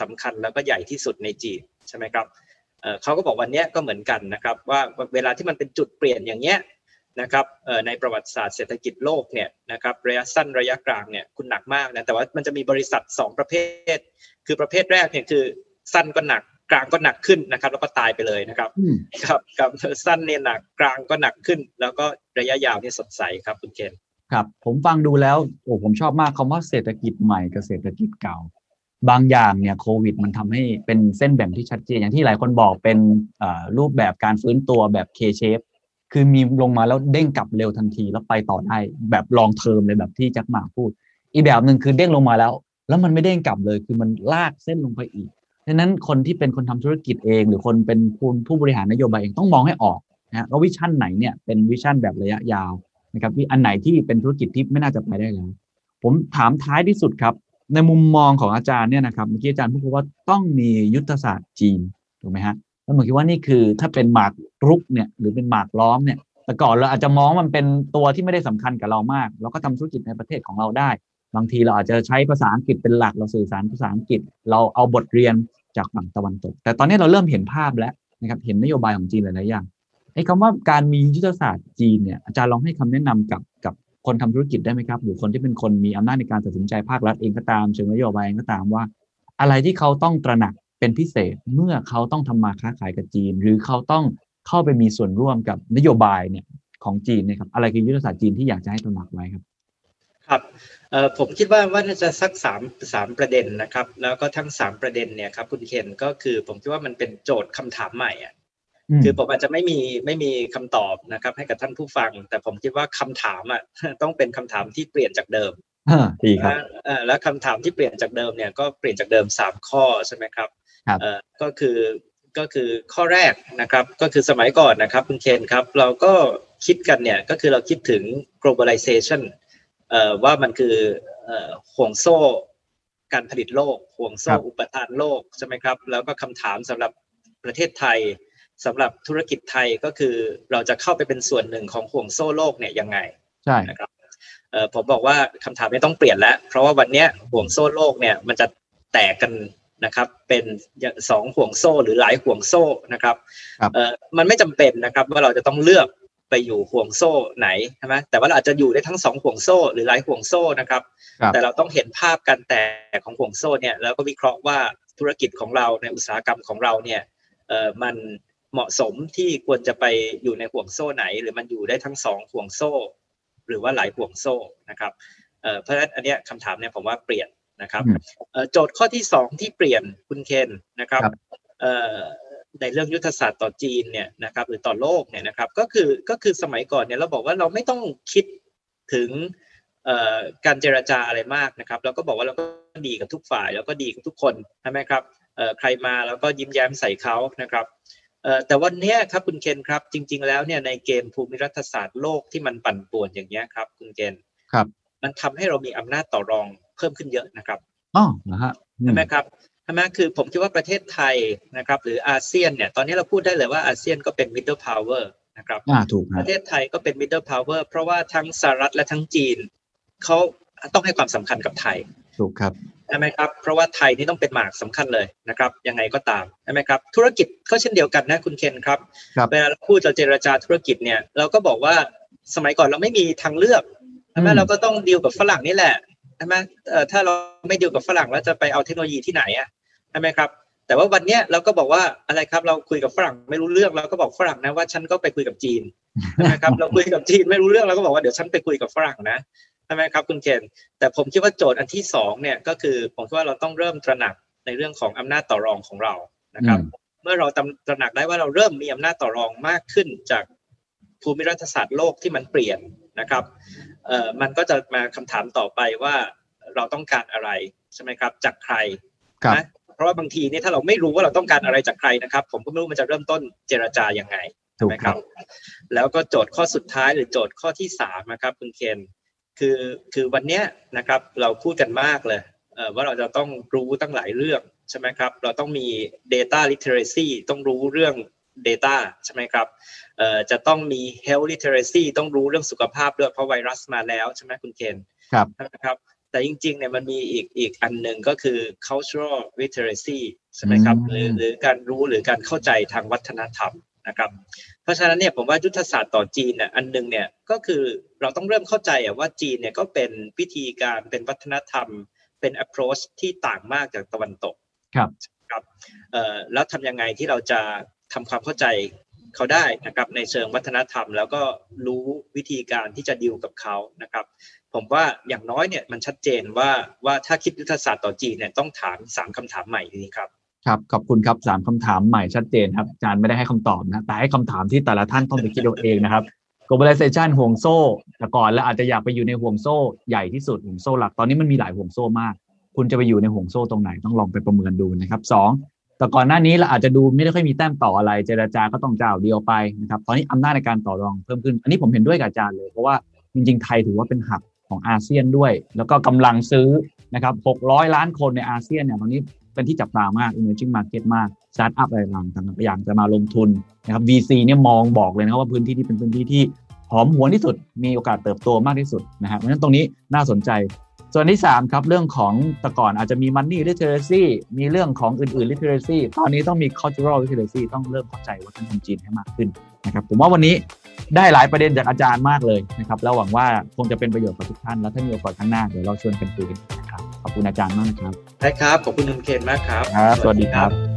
สำคัญแล้วก็ใหญ่ที่สุดในจีนใช่ไหมครับเอ่อเขาก็บอกวันเนี้ยก็เหมือนกันนะครับ ว่าเวลาที่มันเป็นจุดเปลี่ยนอย่างเงี้ย นะครับเอ่อในประวัติศาสตร์เศรษฐกิจโลกเนี่ยนะครับระยะสั้นระยะกลางเนี่ยคุณหนักมากนะแต่ว่ามันจะมีบริษัท 2 ประเภท คือประเภทแรกเนี่ยคือสั้นก็หนักกลางก็หนักขึ้นนะครับ แล้วก็ตายไปเลยนะครับอืมครับกับสั้นเนี่ยหนักกลางก็หนักขึ้น แล้วก็ระยะยาวเนี่ยสดใสครับคุณเคนครับผมฟังดูแล้วโอ้ผมชอบมากคำว่าเศรษฐกิจใหม่กับเศรษฐกิจเก่า บางอย่างเนี่ยโควิด มันทำให้เป็นเส้นแบ่งที่ชัดเจนอย่างที่หลายคนบอกเป็นเอ่อรูปแบบการฟื้นตัวแบบ K-shape คือมีลงมาแล้วเด้งกลับเร็วทันทีแล้วไปต่อได้แบบ long term เลยแบบที่แจ็คหมาพูด อีกแบบหนึ่งคือเด้งลงมาแล้ว แล้วมันไม่เด้งกลับเลย คือมันลากเส้นลงไปอีกดังนั้นคนที่เป็นคนทำธุรกิจเอง หรือคนเป็นผู้ผู้บริหารนโยบายเองต้องมองให้ออกนะว่า vision ไหนเนี่ยเป็น vision แบบระยะยาวนะครับอันไหนที่เป็นธุรกิจที่ไม่น่าจะไปได้แล้วผมถามท้ายที่สุดครับ ในมุมมองของอาจารย์เนี่ยนะครับเมื่อกี้อาจารย์พูดว่าต้องมียุทธศาสตร์จีนถูกไหมฮะ แล้วผมคิดว่านี่คือถ้าเป็นหมากรุกเนี่ยหรือเป็นหมากล้อมเนี่ย แต่ก่อนเราอาจจะมองมันเป็นตัวที่ไม่ได้สำคัญกับเรามาก เราก็ทำธุรกิจในประเทศของเราได้ บางทีเราอาจจะใช้ภาษาอังกฤษเป็นหลักเราสื่อสารภาษาอังกฤษ เราเอาบทเรียนจากฝั่งตะวันตก แต่ตอนนี้เราเริ่มเห็นภาพแล้วนะครับเห็นนโยบายของจีนหลายๆอย่างไอ้คำว่าการมียุทธศาสตร์จีนเนี่ยอาจารย์ลองให้คำแนะนำกับกับคนทำธุรกิจได้ไหมครับ หรือคนที่เป็นคนมีอำนาจในการตัดสินใจภาครัฐเองก็ตามเชิงนโยบายเองก็ตามว่า อะไรที่เขาต้องตระหนัก เป็นพิเศษเมื่อเขาต้องทำมาค้าขายกับจีน หรือเขาต้องเข้าไปมีส่วนร่วมกับนโยบายเนี่ยของจีนเนะครับอะไรคือยุทธศาสตร์จีนที่อยากจะให้ตระหนักไว้ครับ ครับเอ่อผมคิดว่าว่าน่าจะสักสามสามประเด็นนะครับ แล้วก็ทั้งสามประเด็นเนี่ยครับคุณเคนก็คือผมคิดว่ามันเป็นโจทย์คำถามใหม่อะอืมคือผมอาจจะไม่มีไม่มีคำตอบนะครับ ให้กับท่านผู้ฟัง แต่ผมคิดว่าคำถามอะต้องเป็นคำถามที่เปลี่ยนจากเดิมอ่าดีครับเอ่อแล้วคำถามที่เปลี่ยนจากเดิมเนี่ยก็เปลี่ยนจากเดิมสามข้อใช่ไหมครับครับเอ่อ ก็คือก็คือข้อแรกนะครับก็คือสมัยก่อนนะครับคุณเคนครับ เราก็คิดกันเนี่ยก็คือเราคิดถึง globalization เอ่อว่ามันคือเอ่อห่วงโซ่การผลิตโลก ห่วงโซ่ครับอุปทานโลกใช่ไหมครับ แล้วก็คำถามสำหรับประเทศไทยสำหรับธุรกิจไทยก็คือเราจะเข้าไปเป็นส่วนหนึ่งของห่วงโซ่โลกเนี่ยยังไงใช่นะครับเอ่อผมบอกว่าคำถามไม่ต้องเปลี่ยนแล้ว เพราะว่าวันเนี้ยห่วงโซ่โลกเนี่ยมันจะแตกกัน นะครับ เป็นสองห่วงโซ่หรือหลายห่วงโซ่นะครับครับเอ่อมันไม่จำเป็นนะครับว่าเราจะต้องเลือกไปอยู่ห่วงโซ่ไหนใช่ไหมแต่ว่าเราอาจจะอยู่ได้ทั้งสองห่วงโซ่หรือหลายห่วงโซ่นะครับครับแต่เราต้องเห็นภาพการแตกของห่วงโซ่เนี่ยแล้วก็วิเคราะห์ว่าธุรกิจของเราในอุตสาหกรรมของเราเนี่ยเอ่อมันเหมาะสมที่ควรจะไปอยู่ในห่วงโซ่ไหน หรือมันอยู่ได้ทั้งสองห่วงโซ่ หรือว่าหลายห่วงโซ่นะครับเพราะฉะนั้นอันนี้คำถามเนี่ยผมว่าเปลี่ยน นะครับโจทย์ข้อที่สองที่เปลี่ยนคุณเคนนะครับในเรื่องยุทธศาสตร์ต่อจีนเนี่ยนะครับหรือต่อโลกเนี่ยนะครับก็คือก็คือสมัยก่อนเนี่ยเราบอกว่าเราไม่ต้องคิดถึงการเจรจาอะไรมากนะครับเราก็บอกว่าเราก็ดีกับทุกฝ่ายแล้วก็ดีกับทุกคนใช่ไหมครับใครมาแล้วก็ยิ้มแย้มใส่เขานะครับแต่วันนี้ครับคุณเคนครับจริง ๆ แล้วเนี่ยในเกมภูมิรัฐศาสตร์โลกที่มันปั่นป่วนอย่างนี้ครับคุณเคนครับ มันทำให้เรามีอำนาจต่อรอง เพิ่มขึ้นเยอะนะครับอ๋อนะฮะใช่ไหมครับใช่ไหมคือผมคิดว่าประเทศไทยนะครับ หรืออาเซียนเนี่ยตอนนี้เราพูดได้เลยว่าอาเซียนก็เป็น middle power นะครับอ่าถูกประเทศไทยก็เป็น middle power เพราะว่าทั้งสหรัฐและทั้งจีนเขาต้องให้ความสำคัญกับไทยถูกครับใช่ไหมครับ เพราะว่าไทยนี่ต้องเป็นหมากสำคัญเลยนะครับ ยังไงก็ตามใช่ไหมครับ ธุรกิจก็เช่นเดียวกันนะคุณเคนครับเวลาเราพูดเราเจรจาธุรกิจเนี่ยเราก็บอกว่าสมัยก่อนเราไม่มีทางเลือกใช่ไหมเราก็ต้องดีลกับฝรั่งนี่แหละ ใช่ไหมถ้าเราไม่ดีลกับฝรั่งแล้วจะไปเอาเทคโนโลยีที่ไหนอะใช่ไหมครับ แต่ว่าวันเนี้ยเราก็บอกว่าอะไรครับเราคุยกับฝรั่งไม่รู้เรื่องเราก็บอกฝรั่งนะว่าฉันก็ไปคุยกับจีนใช่ไหมครับเราคุยกับจีนไม่รู้เรื่องเราก็บอกว่าเดี๋ยวฉันไปคุยกับฝรั่งนะใช่ไหมครับคุณเคนแต่ผมคิดว่าโจทย์อันที่สองเนี่ยก็คือผมคิดว่าเราต้องเริ่มตระหนักในเรื่องของอำนาจต่อรองของเรานะครับ เมื่อเราตระหนักได้ว่าเราเริ่มมีอำนาจต่อรองมากขึ้นจากภูมิรัฐศาสตร์โลกที่มันเปลี่ยนนะครับ เอ่อมันก็จะมาคำถามต่อไปว่าเราต้องการอะไรใช่ไหมครับ จากใครนะเพราะว่าบางทีนี่ถ้าเราไม่รู้ว่าเราต้องการอะไรจากใครนะครับ ผมก็ไม่รู้มันจะเริ่มต้นเจรจายังไงใช่ไหมครับ แล้วก็โจทย์ข้อสุดท้ายหรือโจทย์ข้อที่สามนะครับคุณเคนคือคือวันนี้นะครับเราพูดกันมากเลยว่าเราจะต้องรู้ตั้งหลายเรื่องใช่ไหมครับ เราต้องมี data literacy ต้องรู้เรื่อง data ใช่ไหมครับจะต้องมี health literacy ต้องรู้เรื่องสุขภาพด้วยเพราะไวรัสมาแล้วใช่ไหมคุณเคนครับนะครับ แต่จริงๆเนี่ยมันมีอีกอีกอันหนึ่งก็คือ cultural literacy ใช่ไหมครับหรือหรือการรู้หรือการเข้าใจทางวัฒนธรรมนะครับ เพราะฉะนั้นเนี่ยผมว่ายุทธศาสตร์ต่อจีนเนี่ยอันนึงเนี่ยก็คือเราต้องเริ่มเข้าใจว่าจีนเนี่ยก็เป็นวิธีการเป็นวัฒนธรรม เป็น approach ที่ต่างมากจากตะวันตกครับครับเอ่อแล้วทำยังไงที่เราจะ ทำความเข้าใจเขาได้นะครับในเชิงวัฒนธรรม แล้วก็รู้วิธีการที่จะดิวกับเขานะครับ ผมว่าอย่างน้อยเนี่ยมันชัดเจนว่าว่าถ้าคิดยุทธศาสตร์ต่อจีนเนี่ยต้องถามสามคำถามใหม่นี้ครับครับขอบคุณครับสามคำถามใหม่ชัดเจนครับอาจารย์ไม่ได้ให้คำตอบนะแต่ให้คำถามที่แต่ละท่านต้องไปคิดเอาเองนะครับ globalization ห่วงโซ่ แต่ก่อนแล้วอาจจะอยากไปอยู่ในห่วงโซ่ใหญ่ที่สุดห่วงโซ่หลักตอนนี้มันมีหลายห่วงโซ่มาก คุณจะไปอยู่ในห่วงโซ่ตรงไหนต้องลองไปประเมินดูนะครับสอง แต่ก่อนหน้านี้เราอาจจะดูไม่ได้ค่อยมีแต้มต่ออะไร เจรจาก็ต้องเจ้าเดียวไปนะครับ ตอนนี้อำนาจในการต่อรองเพิ่มขึ้น อันนี้ผมเห็นด้วยกับอาจารย์เลย เพราะว่าจริง ๆ ไทยถือว่าเป็นหับของอาเซียนด้วย แล้วก็กำลังซื้อนะครับ600 ล้านคนในอาเซียนเนี่ยตอนนี้เป็นที่จับตามาก emerging market มากสตาร์ทอัพอะไรต่างๆอย่างจะมาลงทุนนะครับ VC เนี่ยมองบอกเลยนะครับว่าพื้นที่นี้เป็นพื้นที่ที่หอมหวนที่สุด มีโอกาสเติบโตมากที่สุดนะครับเพราะฉะนั้นตรงนี้น่าสนใจ ส่วนที่ 3 ครับ เรื่องของแต่ก่อนอาจจะมี money literacy มีเรื่องของอื่น ๆ literacy ตอนนี้ต้องมี cultural literacy ต้องเริ่มเข้าใจวัฒนธรรมจีนให้มากขึ้นนะครับผมว่าวันนี้ได้หลายประเด็นจากอาจารย์มากเลยนะครับแล้วหวังว่าคงจะเป็นประโยชน์กับทุกท่าน แล้วถ้ามีโอกาสข้างหน้าเดี๋ยวเราชวนกันคุยกันนะครับขอบคุณอาจารย์มากนะครับได้ครับขอบคุณคุณเคนมากครับครับสวัสดีครับ